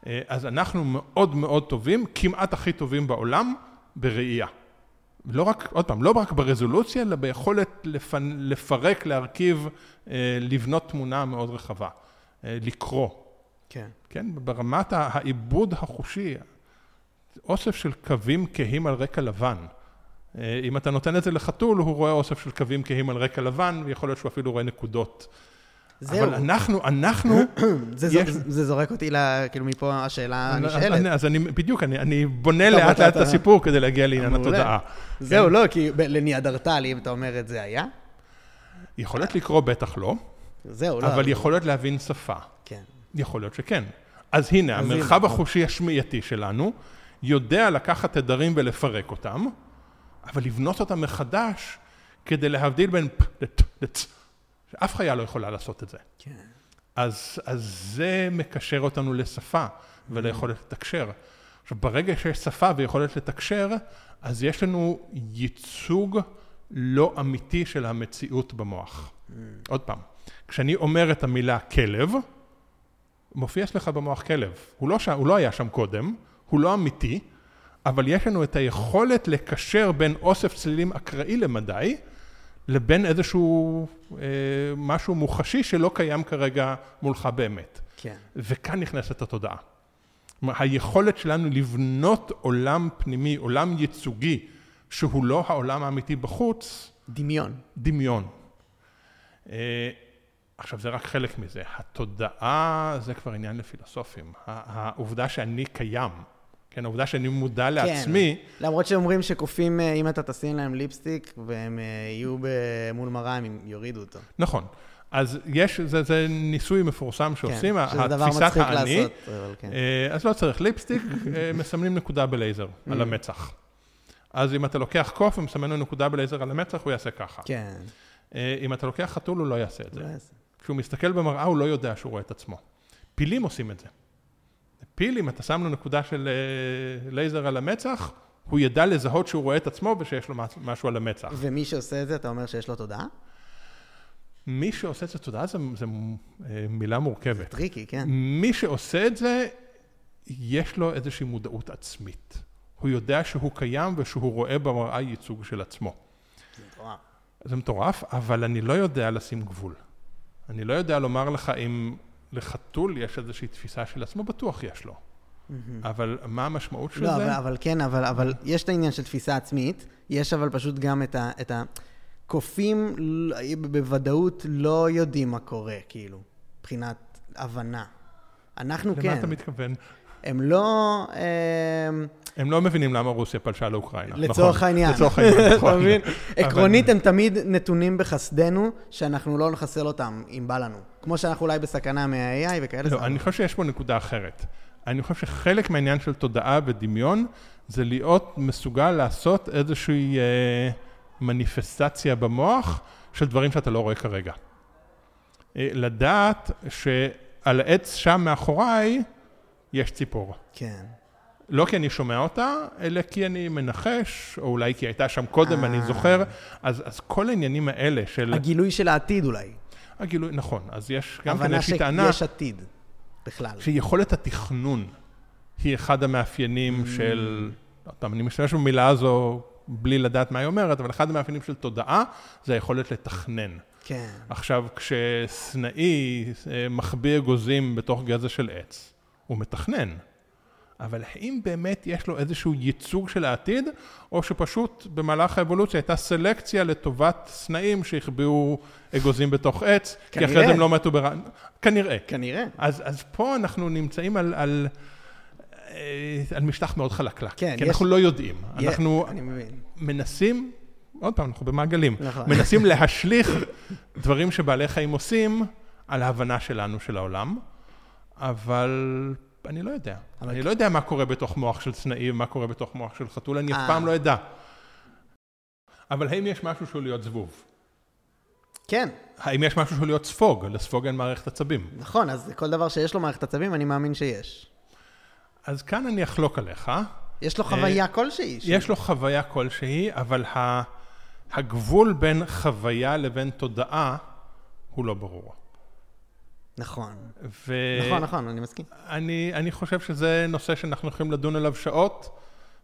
אה, אז אנחנו מאוד מאוד טובים, כמעט הכי טובים בעולם, בראייה. לא רק, עוד פעם, לא רק ברזולוציה, אלא ביכולת. לפרק, להרכיב, אה, לבנות תמונה מאוד רחבה. אה, לקרוא. כן. כן, ברמת העיבוד החושי, אוסף של קווים כהים על רקע לבן. אה, אם אתה נותן את זה לחתול, הוא רואה אוסף של קווים כהים על רקע לבן, ויכול להיות שהוא אפילו רואה נקודות. זהו. אבל אנחנו, אנחנו... זה, יש... זה זורק אותי, לה, כאילו מפה השאלה הנשאלת. אז, אז אני, בדיוק, אני, אני בונה לאט לאט את הסיפור כדי להגיע לעניין התודעה. זהו? לא, כי לניאדרטלי, אם אתה אומר את זה, היה? יכולת לקרוא בטח לא. זהו, לא. אבל יכול להיות להבין שפה. כן. יכול להיות שכן. אז הנה, אז המרחב הנה. החושי השמיעתי שלנו יודע לקחת תדרים ולפרק אותם, אבל לבנות אותם מחדש כדי להבדיל בין פ לט לצ, שאף חיה לא יכולה לעשות את זה. כן. אז, אז זה מקשר אותנו לשפה וליכולת לתקשר. עכשיו, ברגע שיש שפה ויכולת לתקשר, אז יש לנו ייצוג לא אמיתי של המציאות במוח. Mm. עוד פעם, כשאני אומר את המילה כלב, מופיע אצלך במוח כלב. הוא לא, ש... הוא לא היה שם קודם, הוא לא אמיתי, אבל יש לנו את היכולת לקשר בין אוסף צלילים אקראי למדי, לבין איזשהו אה, משהו מוחשי שלא קיים כרגע מולך באמת. כן. וכאן נכנסת התודעה. היכולת שלנו לבנות עולם פנימי, עולם ייצוגי, שהוא לא העולם האמיתי בחוץ. דמיון. דמיון. עכשיו זה רק חלק מזה, התודעה זה כבר עניין לפילוסופים, העובדה שאני קיים, כן, העובדה שאני מודע לעצמי, כן. למרות שאומרים שקופים, אה, אם אתה תשים להם ליפסטיק והם אה, יהיו מול מראה, הם יורידו אותו. נכון. אז יש, זה, זה ניסוי מפורסם שעושים, כן, שזה דבר מצחיק האני, לעשות, אבל כן. אה, אז לא צריך ליפסטיק, מסמנים נקודה בלייזר על Mm. המצח. אז אם אתה לוקח קוף ומסמן לו נקודה בלייזר על המצח, הוא יעשה ככה. כן. אם אתה לוקח חתול, הוא לא יעשה את זה. לא יעשה. כשהוא מסתכל במראה, הוא לא יודע שהוא רואה את עצמו. פילים עושים את זה. פיל, אם אתה שם לו נקודה של אה, לייזר על המצח, הוא ידע לזהות שהוא רואה את עצמו ושיש לו מש- משהו על המצח. ומי שעושה את זה, אתה אומר שיש לו תודעה? מי שעושה את זה, תודעה זה, זה אה, מילה מורכבת. tricky, כן. מי שעושה את זה, יש לו איזושהי מודעות עצמית. הוא יודע שהוא קיים ושהוא רואה במראה ייצוג של עצמו. זה מטורף. זה מטורף, אבל אני לא יודע לשים גבול. אני לא יודע לומר לך אם לחתול יש איזושהי תפיסה של עצמו, בטוח יש לו. אבל מה המשמעות של לא, זה? אבל, אבל כן, אבל, אבל יש את העניין של תפיסה עצמית, יש אבל פשוט גם את ה... את ה... קופים בוודאות לא יודעים מה קורה, כאילו, מבחינת הבנה. אנחנו למה כן. אתה מתכוון? הם לא... אמ, הם לא מבינים למה רוסיה פלשה לאוקראינה. לצורך נכון. העניין. לצורך העניין, נכון. אתה מבין? עקרונית הם תמיד נתונים בחסדנו, שאנחנו לא נחסל אותם, אם בא לנו. כמו שאנחנו אולי בסכנה מה-AI וכאלה. לא, אני חושב שיש פה נקודה אחרת. אני חושב שחלק מהעניין של תודעה ודמיון זה להיות מסוגל לעשות איזושהי אה, מניפסטציה במוח של דברים שאתה לא רואה כרגע. אה, לדעת שעל העץ שם מאחוריי יש ציפור. כן. לא כי אני שומע אותה, אלא כי אני מנחש, או אולי כי הייתה שם קודם ואני אה. זוכר. אז, אז כל העניינים האלה של הגילוי של העתיד אולי. הגילוי, נכון, אז יש גם כן הבנה איזושהי טענה שיש עתיד, בכלל. שיכולת התכנון היא אחד המאפיינים Mm. של, טוב, אני משתמש במילה הזו בלי לדעת מה היא אומרת, אבל אחד המאפיינים של תודעה זה היכולת לתכנן. כן. עכשיו, כשסנאי אה, מחביא אגוזים בתוך גזע של עץ, הוא מתכנן. אבל האם באמת יש לו איזשהו ייצוג של העתיד, או שפשוט במהלך האבולוציה הייתה סלקציה לטובת סנאים שהחביאו אגוזים בתוך עץ, כי אחרי כנראה. זה הם לא מתו ברע... כנראה. כנראה. אז, אז פה אנחנו נמצאים על, על, אה, על משטח מאוד חלקלק, כן, כי יש- אנחנו לא יודעים. יה- אנחנו. מנסים, עוד פעם, אנחנו במעגלים, נכון. מנסים להשליך דברים שבעלי חיים עושים על ההבנה שלנו של העולם, אבל אני לא יודע. אבל אני. לא יודע מה קורה בתוך מוח של סנאי ומה קורה בתוך מוח של חתול, אני אף אה. פעם לא אדע. אבל האם יש משהו שהוא להיות זבוב? כן, האם יש משהו שהוא להיות ספוג? לספוג אין מערכת עצבים. נכון, אז כל דבר שיש לו מערכת עצבים, אני מאמין שיש. אז כאן אני אחלוק עליך. יש לו חוויה כלשהי. אה, יש לו חוויה כלשהי, אבל הגבול בין חוויה לבין תודעה הוא לא ברור. נכון. ו... נכון, נכון, אני מסכים. אני, אני חושב שזה נושא שאנחנו יכולים לדון עליו שעות,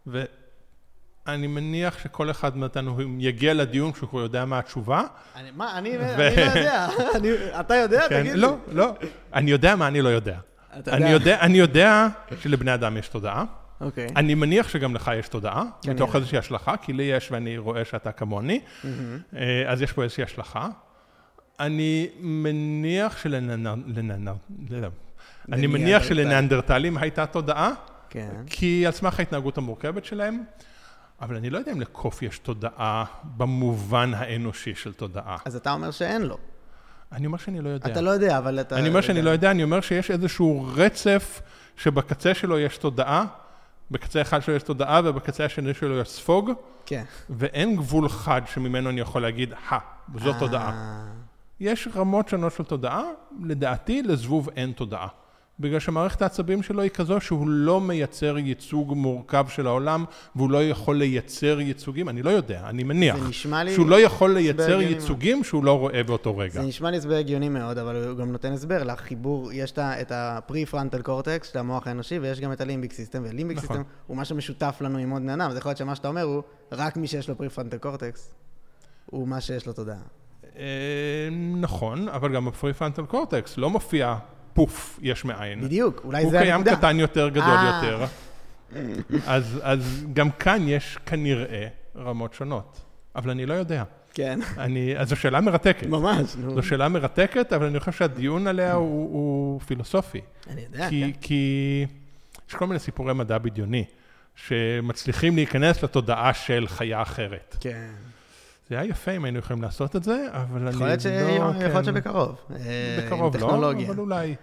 ואני מניח שכל אחד מאיתנו יגיע לדיון כשהוא כבר יודע מה התשובה. אני- מה, אני אני לא יודע. אני- אתה יודע? כן, תגיד לי. לא, לא. אני יודע מה אני לא יודע. אתה אני יודע, אני יודע שלבני אדם יש תודעה. אוקיי. אני מניח שגם לך יש תודעה, כנראה. מתוך איזושהי השלכה, כי לי יש ואני רואה שאתה כמוני, אה, אז יש פה איזושהי השלכה. אני מניח שלננר... לננר... לא. אני מניח לניאנדרטל. שלניאנדרטלים הייתה תודעה, כן. כי על סמך ההתנהגות המורכבת שלהם, אבל אני לא יודע אם לקוף יש תודעה במובן האנושי של תודעה. אז אתה אומר שאין לו. אני אומר שאני לא יודע. אתה לא יודע, אבל אתה... אני אומר שאני לא יודע, אני אומר שיש איזשהו רצף שבקצה שלו יש תודעה, בקצה אחד שלו יש תודעה ובקצה השני שלו יש ספוג, כן. ואין גבול חד שממנו אני יכול להגיד, הא, זאת תודעה. יש רמות שונות של תודעה, לדעתי לזבוב אין תודעה. בגלל שמערכת העצבים שלו היא כזו שהוא לא מייצר ייצוג מורכב של העולם, והוא לא יכול לייצר ייצוגים, אני לא יודע, אני מניח. זה נשמע לי... שהוא לא יכול לייצר ייצוגים שהוא לא רואה באותו רגע. זה נשמע לי הסבר הגיוני מאוד, אבל הוא גם נותן הסבר לחיבור, יש את ה prefrontal cortex של המוח האנושי, ויש גם את ה limbic system, וה limbic נכון. system הוא מה שמשותף לנו עם עוד בני אדם, אז יכול להיות שמה שאתה אומר הוא, רק מי שיש לו פרי-פרנטל קורטקס, הוא מה שיש לו תודעה. אה, נכון, אבל גם בפריפרנטל קורטקס לא מופיע פוף יש מאין. בדיוק, אולי הוא זה קיים הנקודה. קטן יותר, גדול אה. יותר. אז, אז גם כאן יש כנראה רמות שונות, אבל אני לא יודע. כן, אני, אז זו שאלה מרתקת. ממש, נו. זו שאלה מרתקת, אבל אני חושב שהדיון עליה הוא, הוא פילוסופי. אני יודע, כי, כן. כי יש כל מיני סיפורי מדע בדיוני. שמצליחים להיכנס לתודעה של חיה אחרת. כן. זה היה יפה אם היינו יכולים לעשות את זה, אבל אני ש- לא... יכול להיות כן, שבקרוב. אה, בקרוב לא. אבל אולי.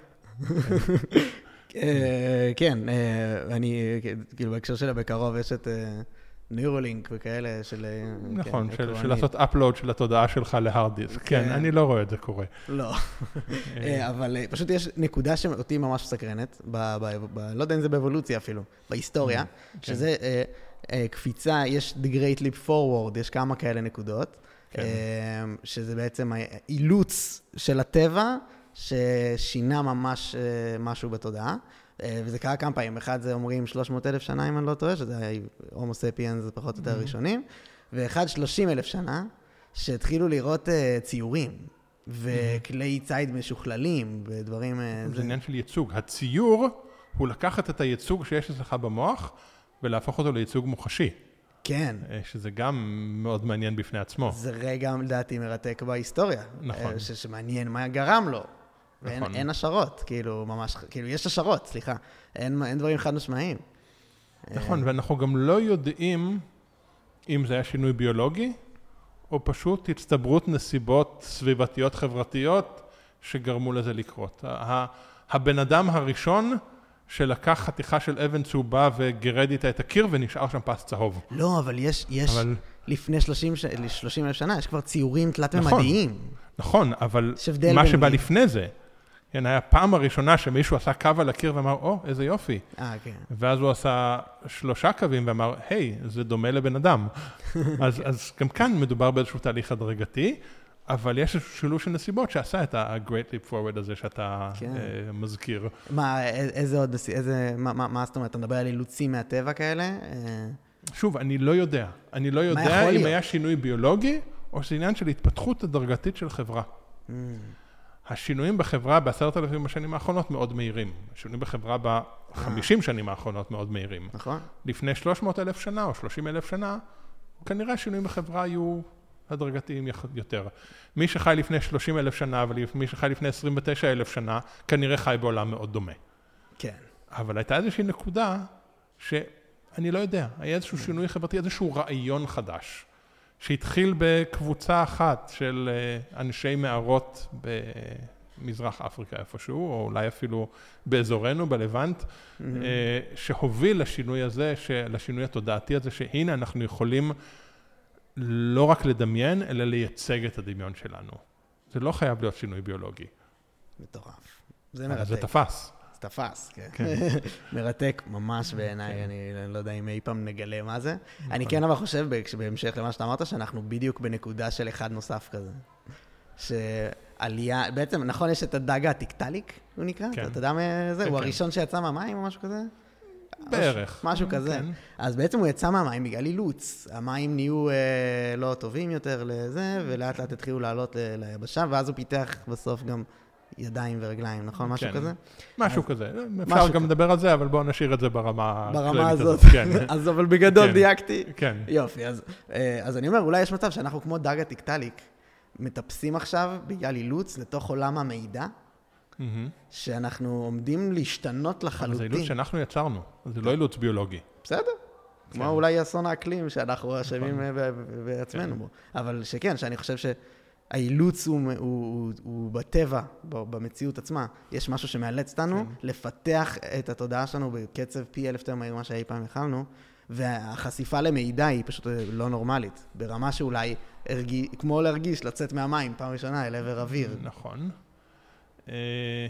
אה, כן, אה, אני, כאילו בהקשר של הבקרוב יש את ניורלינק וכאלה של... אה, נכון, כן, של. לעשות upload של התודעה שלך להארד דיסק. כן, כן. אני לא רואה את זה קורה. לא. אבל פשוט יש נקודה שאותי ממש מסקרנת, לא יודע אם זה באבולוציה אפילו, בהיסטוריה, כן. שזה קפיצה, יש The Great Leap Forward, יש כמה כאלה נקודות, כן. אה, שזה בעצם האילוץ של הטבע, ששינה ממש אה, משהו בתודעה. אה, וזה קרה כמה פעמים, אחד זה אומרים 300 אלף שנה, אם אני לא טועה, שזה הומו ספיאנס, זה פחות או יותר הראשונים, ואחד 30 אלף שנה, שהתחילו לראות אה, ציורים, וכלי ציד משוכללים, ודברים... אה, זה עניין של ייצוג. הציור הוא לקחת את הייצוג שיש אצלך במוח ולהפוך אותו לייצוג מוחשי, כן. אה, שזה גם מאוד מעניין בפני עצמו. זה רגע, לדעתי, מרתק בהיסטוריה. נכון. אה, ש- שמעניין מה גרם לו. ואין נכון. אין השערות, כאילו, ממש, כאילו, יש השערות, סליחה. אין, אין דברים חד משמעיים. נכון, ואנחנו גם לא יודעים אם זה היה שינוי ביולוגי, או פשוט הצטברות נסיבות סביבתיות חברתיות שגרמו לזה לקרות. הבן אדם הראשון שלקח חתיכה של אבן צהובה וגירד איתה את הקיר ונשאר שם פס צהוב. לא, אבל יש, יש אבל, לפני 30, ש... 30 אלף שנה, יש כבר ציורים נכון. תלת-ממדיים. נכון, אבל יש הבדל מה בין שבא מי. לפני זה, כן, היה הפעם הראשונה שמישהו עשה קו על הקיר ואמר, או, איזה יופי. אה, כן. ואז הוא עשה שלושה קווים ואמר, היי, זה דומה לבן אדם. אז, אז גם כאן מדובר באיזשהו תהליך הדרגתי, אבל יש שילוב של נסיבות שעשה את ה-Great Leap Forward הזה שאתה כן. אה, מזכיר. מה, איזה עוד, איזה, מה, מה, מה זאת אומרת, אתה מדבר על אילוצים מהטבע כאלה? אה, שוב, אני לא יודע. אני לא יודע אם להיות? היה שינוי ביולוגי, או שזה עניין של התפתחות הדרגתית של חברה. Mm. השינויים בחברה בעשרת אלפים השנים האחרונות מאוד מהירים. השינויים בחברה אה. בחמישים שנים האחרונות מאוד מהירים. נכון? לפני 300 אלף שנה או 30 אלף שנה, כנראה השינויים בחברה היו הדרגתיים יותר. מי שחי לפני 30 אלף שנה ומי שחי לפני 29 אלף שנה, כנראה חי בעולם מאוד דומה. כן. אבל הייתה איזושהי נקודה שאני לא יודע, היה איזשהו שינוי חברתי, איזשהו רעיון חדש, שהתחיל בקבוצה אחת של אה, אנשי מערות במזרח אפריקה איפשהו, או אולי אפילו באזורנו, בלבנט, Mm-hmm. שהוביל לשינוי הזה, לשינוי התודעתי הזה, שהנה אנחנו יכולים לא רק לדמיין, אלא לייצג את הדמיון שלנו. זה לא חייב להיות שינוי ביולוגי. מטורף. זה אבל זה מרתק. תפס. זה תפס, כן. כן. מרתק ממש בעיניי, אני לא יודע אם אי פעם נגלה מה זה. נכון. אני כן אבל חושב, בהמשך למה שאתה אמרת, שאנחנו בדיוק בנקודה של אחד נוסף כזה. שעלייה, בעצם, נכון, יש את הדג הטיקטליק, הוא נקרא? כן. אתה יודע מה זה? כן, הוא כן. הראשון שיצא מהמים או משהו כזה? בערך. משהו כזה. כן. אז בעצם הוא יצא מהמים בגלל אילוץ. המים נהיו אה, לא טובים יותר לזה, ולאט לאט התחילו לעלות ל- ליבשה, ואז הוא פיתח בסוף גם ידיים ורגליים, נכון? משהו כן. כזה? משהו אז- כזה. משהו אפשר גם כזה. לדבר על זה, אבל בואו נשאיר את זה ברמה ברמה הזאת. כן, אז אבל בגדול כן. דייקתי. כן. יופי, אז, אה, אז אני אומר, אולי יש מצב שאנחנו כמו דג הטיקטליק, מטפסים עכשיו בגלל אילוץ לתוך עולם המידע, שאנחנו עומדים להשתנות אבל זה לחלוטין. אילוץ שאנחנו יצרנו, זה לא אילוץ ביולוגי. בסדר. כמו כן. אולי אסון האקלים שאנחנו אשמים נכון. אה, ב- בעצמנו כן. בו. אבל שכן, שאני חושב שהאילוץ הוא, הוא, הוא, הוא בטבע, במציאות עצמה. יש משהו שמאלץ אותנו כן. לפתח את התודעה שלנו בקצב פי אלף יותר מהיר ממה שאי פעם יכלנו, והחשיפה למידע היא פשוט אה, לא נורמלית. ברמה שאולי, הרגיש, כמו להרגיש, לצאת מהמים פעם ראשונה אל עבר אוויר. נכון. אה,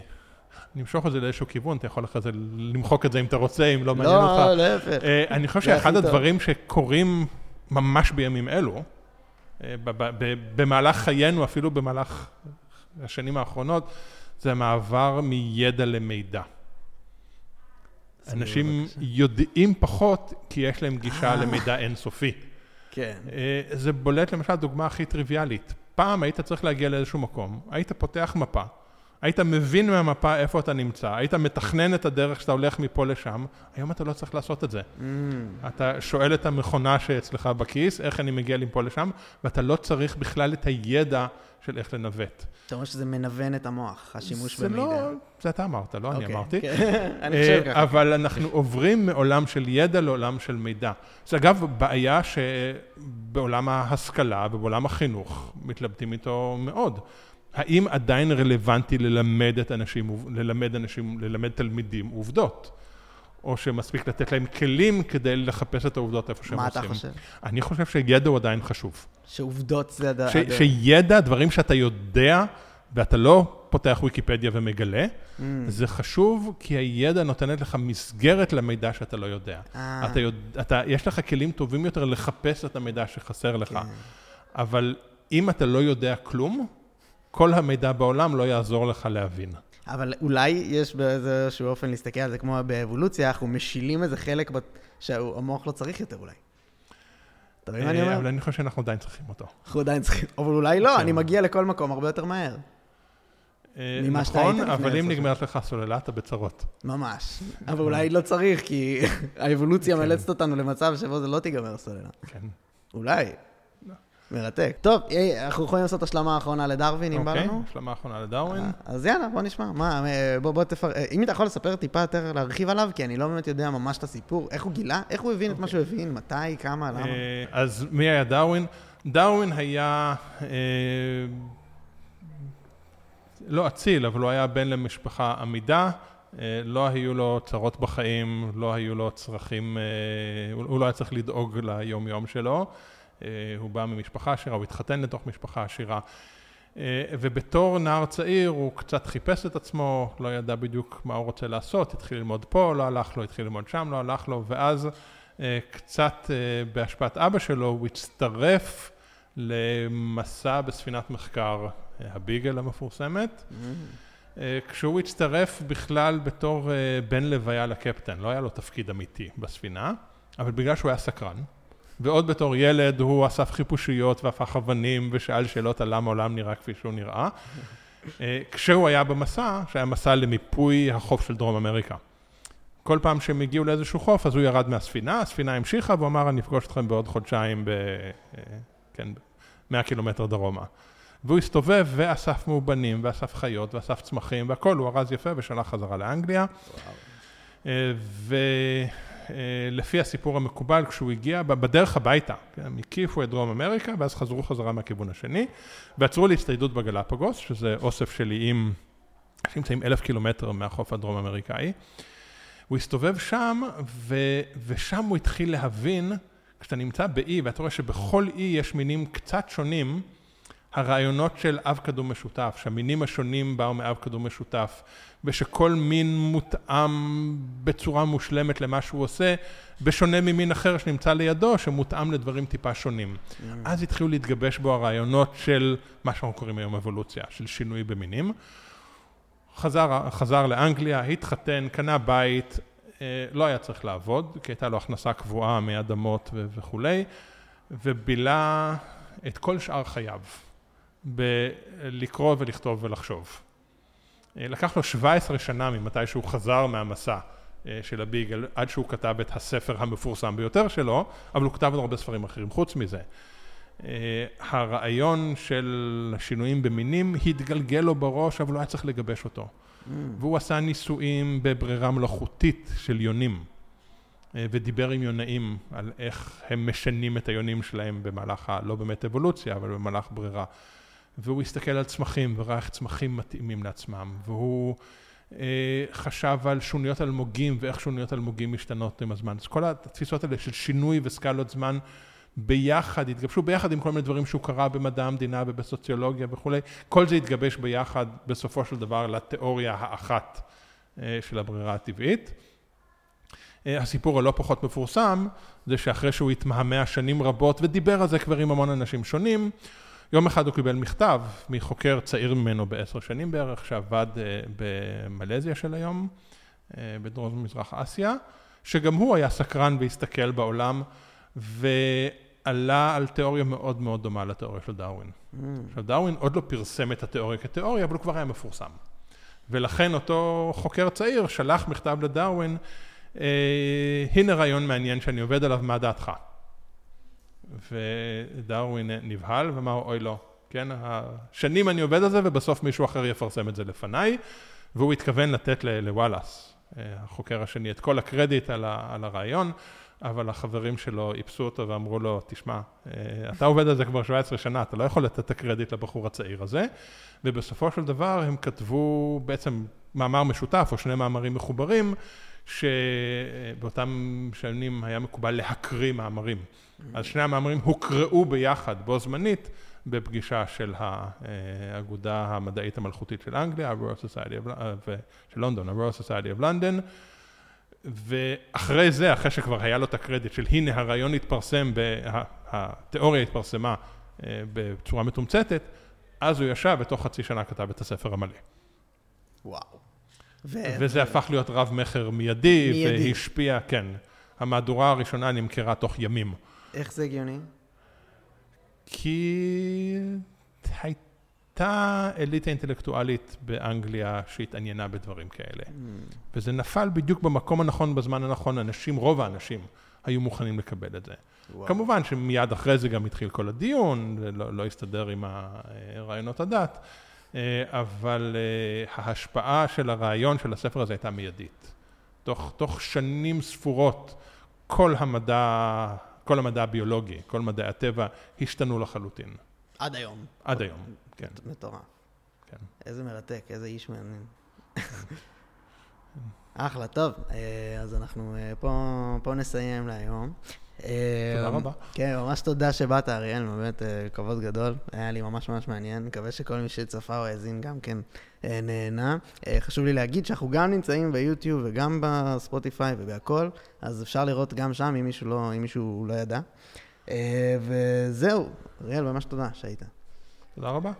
נמשוך את זה לאיזשהו כיוון, אתה יכול אחרי זה למחוק את זה אם אתה רוצה, אם לא מעניין אותך. לא, להפך. אה, אני חושב שאחד. הדברים שקורים ממש בימים אלו, אה, במהלך חיינו, אפילו במהלך השנים האחרונות, זה המעבר מידע למידע. אנשים. יודעים פחות כי יש להם גישה אה. למידע אינסופי. כן. אה, זה בולט למשל דוגמה הכי טריוויאלית. פעם היית צריך להגיע לאיזשהו מקום, היית פותח מפה, היית מבין מהמפה איפה אתה נמצא, היית מתכנן את הדרך שאתה הולך מפה לשם, היום אתה לא צריך לעשות את זה. Mm. אתה שואל את המכונה שאצלך בכיס, איך אני מגיע מפה לשם, ואתה לא צריך בכלל את הידע של איך לנווט. אתה אומר שזה מנוון את המוח, השימוש במידע. זה לא, זה אתה אמרת, לא okay, אני אוקיי, אמרתי. כן. אני חושב ככה. אבל אנחנו עוברים מעולם של ידע לעולם של מידע. זה אגב בעיה שבעולם ההשכלה ובעולם החינוך מתלבטים איתו מאוד. האם עדיין רלוונטי ללמד את אנשים, ללמד אנשים, ללמד תלמידים עובדות? או שמספיק לתת להם כלים כדי לחפש את העובדות איפה שהם עושים. מה אתה חושב? אני חושב שידע הוא עדיין חשוב. שעובדות זה... ש, הד... שידע, דברים שאתה יודע, ואתה לא פותח ויקיפדיה ומגלה, mm. זה חשוב כי הידע נותנת לך מסגרת למידע שאתה לא יודע. אה. אתה יודע אתה, יש לך כלים טובים יותר לחפש את המידע שחסר לך, כן. אבל אם אתה לא יודע כלום, כל המידע בעולם לא יעזור לך להבין. אבל אולי יש באיזשהו אופן להסתכל על זה כמו באבולוציה, אנחנו משילים איזה חלק שהמוח לא צריך יותר אולי. אתה מבין מה אני אומר? אבל אני חושב שאנחנו עדיין צריכים אותו. אנחנו עדיין צריכים, אבל אולי לא, אני מגיע לכל מקום הרבה יותר מהר. אה, נכון, אבל אם נגמרת לך הסוללה, אתה בצרות. ממש. אבל אולי לא צריך, כי האבולוציה כן. מאלצת אותנו למצב שבו זה לא תיגמר הסוללה. כן. אולי. מרתק. טוב, אנחנו יכולים לעשות השלמה האחרונה לדרווין, אם בא לנו? אוקיי, השלמה האחרונה לדרווין. אה, אז יאללה, בוא נשמע. מה, אה, בוא, בוא תפר... אה, אם אתה יכול לספר טיפה יותר, להרחיב עליו, כי אני לא באמת יודע ממש את הסיפור. איך הוא גילה? איך הוא הבין את מה אוקיי. שהוא הבין? מתי? כמה? למה? אז מי היה דרווין? דרווין היה... לא אציל, אבל הוא היה בן למשפחה עמידה. לא היו לו צרות בחיים, לא היו לו צרכים, הוא לא היה צריך לדאוג ליום-יום שלו. אה, הוא בא ממשפחה עשירה, הוא התחתן לתוך משפחה עשירה. אה, ובתור נער צעיר הוא קצת חיפש את עצמו, לא ידע בדיוק מה הוא רוצה לעשות, התחיל ללמוד פה, לא הלך לו, התחיל ללמוד שם, לא הלך לו, ואז אה, קצת בהשפעת אבא שלו הוא הצטרף למסע בספינת מחקר, הביגל המפורסמת. Mm-hmm. כשהוא הצטרף בכלל בתור בן לוויה לקפטן, לא היה לו תפקיד אמיתי בספינה, אבל בגלל שהוא היה סקרן, ועוד בתור ילד הוא אסף חיפושיות והפך אבנים ושאל שאלות על למה העולם נראה כפי שהוא נראה. אה, כשהוא היה במסע, שהיה מסע למיפוי החוף של דרום אמריקה. כל פעם שהם הגיעו לאיזשהו חוף, אז הוא ירד מהספינה, הספינה המשיכה והוא אמר, אני אפגוש אתכם בעוד חודשיים ב... אה, כן, 100 קילומטר דרומה. והוא הסתובב ואסף מאובנים, ואסף חיות, ואסף צמחים, והכל, הוא ארז יפה ושלח חזרה לאנגליה. וואו. אה, לפי הסיפור המקובל, כשהוא הגיע, בדרך הביתה, הם הקיפו את דרום אמריקה, ואז חזרו חזרה מהכיוון השני, ועצרו להצטיידות בגלפגוס, שזה אוסף של איים שנמצאים אלף קילומטר מהחוף הדרום אמריקאי. הוא הסתובב שם, ו, ושם הוא התחיל להבין, כשאתה נמצא באי, ואתה רואה שבכל אי יש מינים קצת שונים, הרעיונות של אב קדום משותף, שהמינים השונים באו מאב קדום משותף, ושכל מין מותאם בצורה מושלמת למה שהוא עושה, בשונה ממין אחר שנמצא לידו, שמותאם לדברים טיפה שונים. Mm. אז התחילו להתגבש בו הרעיונות של מה שאנחנו קוראים היום אבולוציה, של שינוי במינים. חזר, חזר לאנגליה, התחתן, קנה בית, אה, לא היה צריך לעבוד, כי הייתה לו הכנסה קבועה מאדמות וכולי, ובילה את כל שאר חייו בלקרוא ולכתוב ולחשוב. אה, לקח לו 17 שנה ממתי שהוא חזר מהמסע אה, של הביגל עד שהוא כתב את הספר המפורסם ביותר שלו, אבל הוא כתב עוד הרבה ספרים אחרים חוץ מזה. אה, הרעיון של השינויים במינים התגלגל לו בראש, אבל הוא היה צריך לגבש אותו. Mm. והוא עשה ניסויים בברירה מלאכותית של יונים, ודיבר עם יונאים על איך הם משנים את היונים שלהם במהלך, ה... לא באמת אבולוציה, אבל במהלך ברירה. והוא הסתכל על צמחים וראה איך צמחים מתאימים לעצמם, והוא אה, חשב על שוניות אלמוגים ואיך שוניות אלמוגים משתנות עם הזמן. אז כל התפיסות האלה של שינוי וסקלות זמן ביחד, התגבשו ביחד עם כל מיני דברים שהוא קרא במדע המדינה ובסוציולוגיה וכולי, כל זה התגבש ביחד בסופו של דבר לתיאוריה האחת אה, של הברירה הטבעית. אה, הסיפור הלא פחות מפורסם זה שאחרי שהוא התמהמה שנים רבות ודיבר על זה כבר עם המון אנשים שונים, יום אחד הוא קיבל מכתב מחוקר צעיר ממנו בעשר שנים בערך, שעבד אה, במלזיה של היום, אה, בדרום מזרח אסיה, שגם הוא היה סקרן והסתכל בעולם, ועלה על תיאוריה מאוד מאוד דומה לתיאוריה של דרווין. Mm. עכשיו, דרווין עוד לא פרסם את התיאוריה כתיאוריה, אבל הוא כבר היה מפורסם. ולכן אותו חוקר צעיר שלח מכתב לדרווין, אה, הנה רעיון מעניין שאני עובד עליו, מה דעתך? ודרווין נבהל ואמר, אוי לא, כן, שנים אני עובד על זה ובסוף מישהו אחר יפרסם את זה לפניי, והוא התכוון לתת לוואלאס, אה, החוקר השני, את כל הקרדיט על, על הרעיון, אבל החברים שלו איפסו אותו ואמרו לו, תשמע, אה, אתה עובד על זה כבר 17 שנה, אתה לא יכול לתת את הקרדיט לבחור הצעיר הזה, ובסופו של דבר הם כתבו בעצם מאמר משותף או שני מאמרים מחוברים, שבאותם שנים היה מקובל להקריא מאמרים. אז שני המאמרים הוקראו ביחד, בו זמנית, בפגישה של האגודה המדעית המלכותית של אנגליה, ה-Royal Society of, של לונדון, ה-Royal Society of London, ואחרי זה, אחרי שכבר היה לו את הקרדיט של הנה הרעיון התפרסם, התיאוריה התפרסמה אה, בצורה מתומצתת, אז הוא ישב ותוך חצי שנה כתב את הספר המלא. וואו. ו... וזה הפך להיות רב-מכר מיידי, מיידי, והשפיע, כן. המהדורה הראשונה נמכרה תוך ימים. איך זה הגיוני? כי הייתה אליטה אינטלקטואלית באנגליה שהתעניינה בדברים כאלה. Mm. וזה נפל בדיוק במקום הנכון, בזמן הנכון. אנשים, רוב האנשים, היו מוכנים לקבל את זה. וואו. כמובן שמיד אחרי זה גם התחיל כל הדיון, לא, לא הסתדר עם רעיונות הדת, אה, אבל אה, ההשפעה של הרעיון של הספר הזה הייתה מיידית. תוך, תוך שנים ספורות, כל המדע כל המדע הביולוגי, כל מדעי הטבע, השתנו לחלוטין. עד היום. עד היום, כן. מטורף. כן. איזה מרתק, איזה איש מעניין. אחלה, טוב, אה, אז אנחנו אה, פה, פה נסיים להיום. אה, תודה רבה. כן, ממש תודה שבאת, אריאל, באמת כבוד גדול. היה לי ממש ממש מעניין. מקווה שכל מי שצפה או האזין גם כן נהנה. חשוב לי להגיד שאנחנו גם נמצאים ביוטיוב וגם בספוטיפיי ובהכל, אז אפשר לראות גם שם, אם מישהו לא, אם מישהו לא ידע. וזהו, אריאל, ממש תודה שהיית. תודה רבה.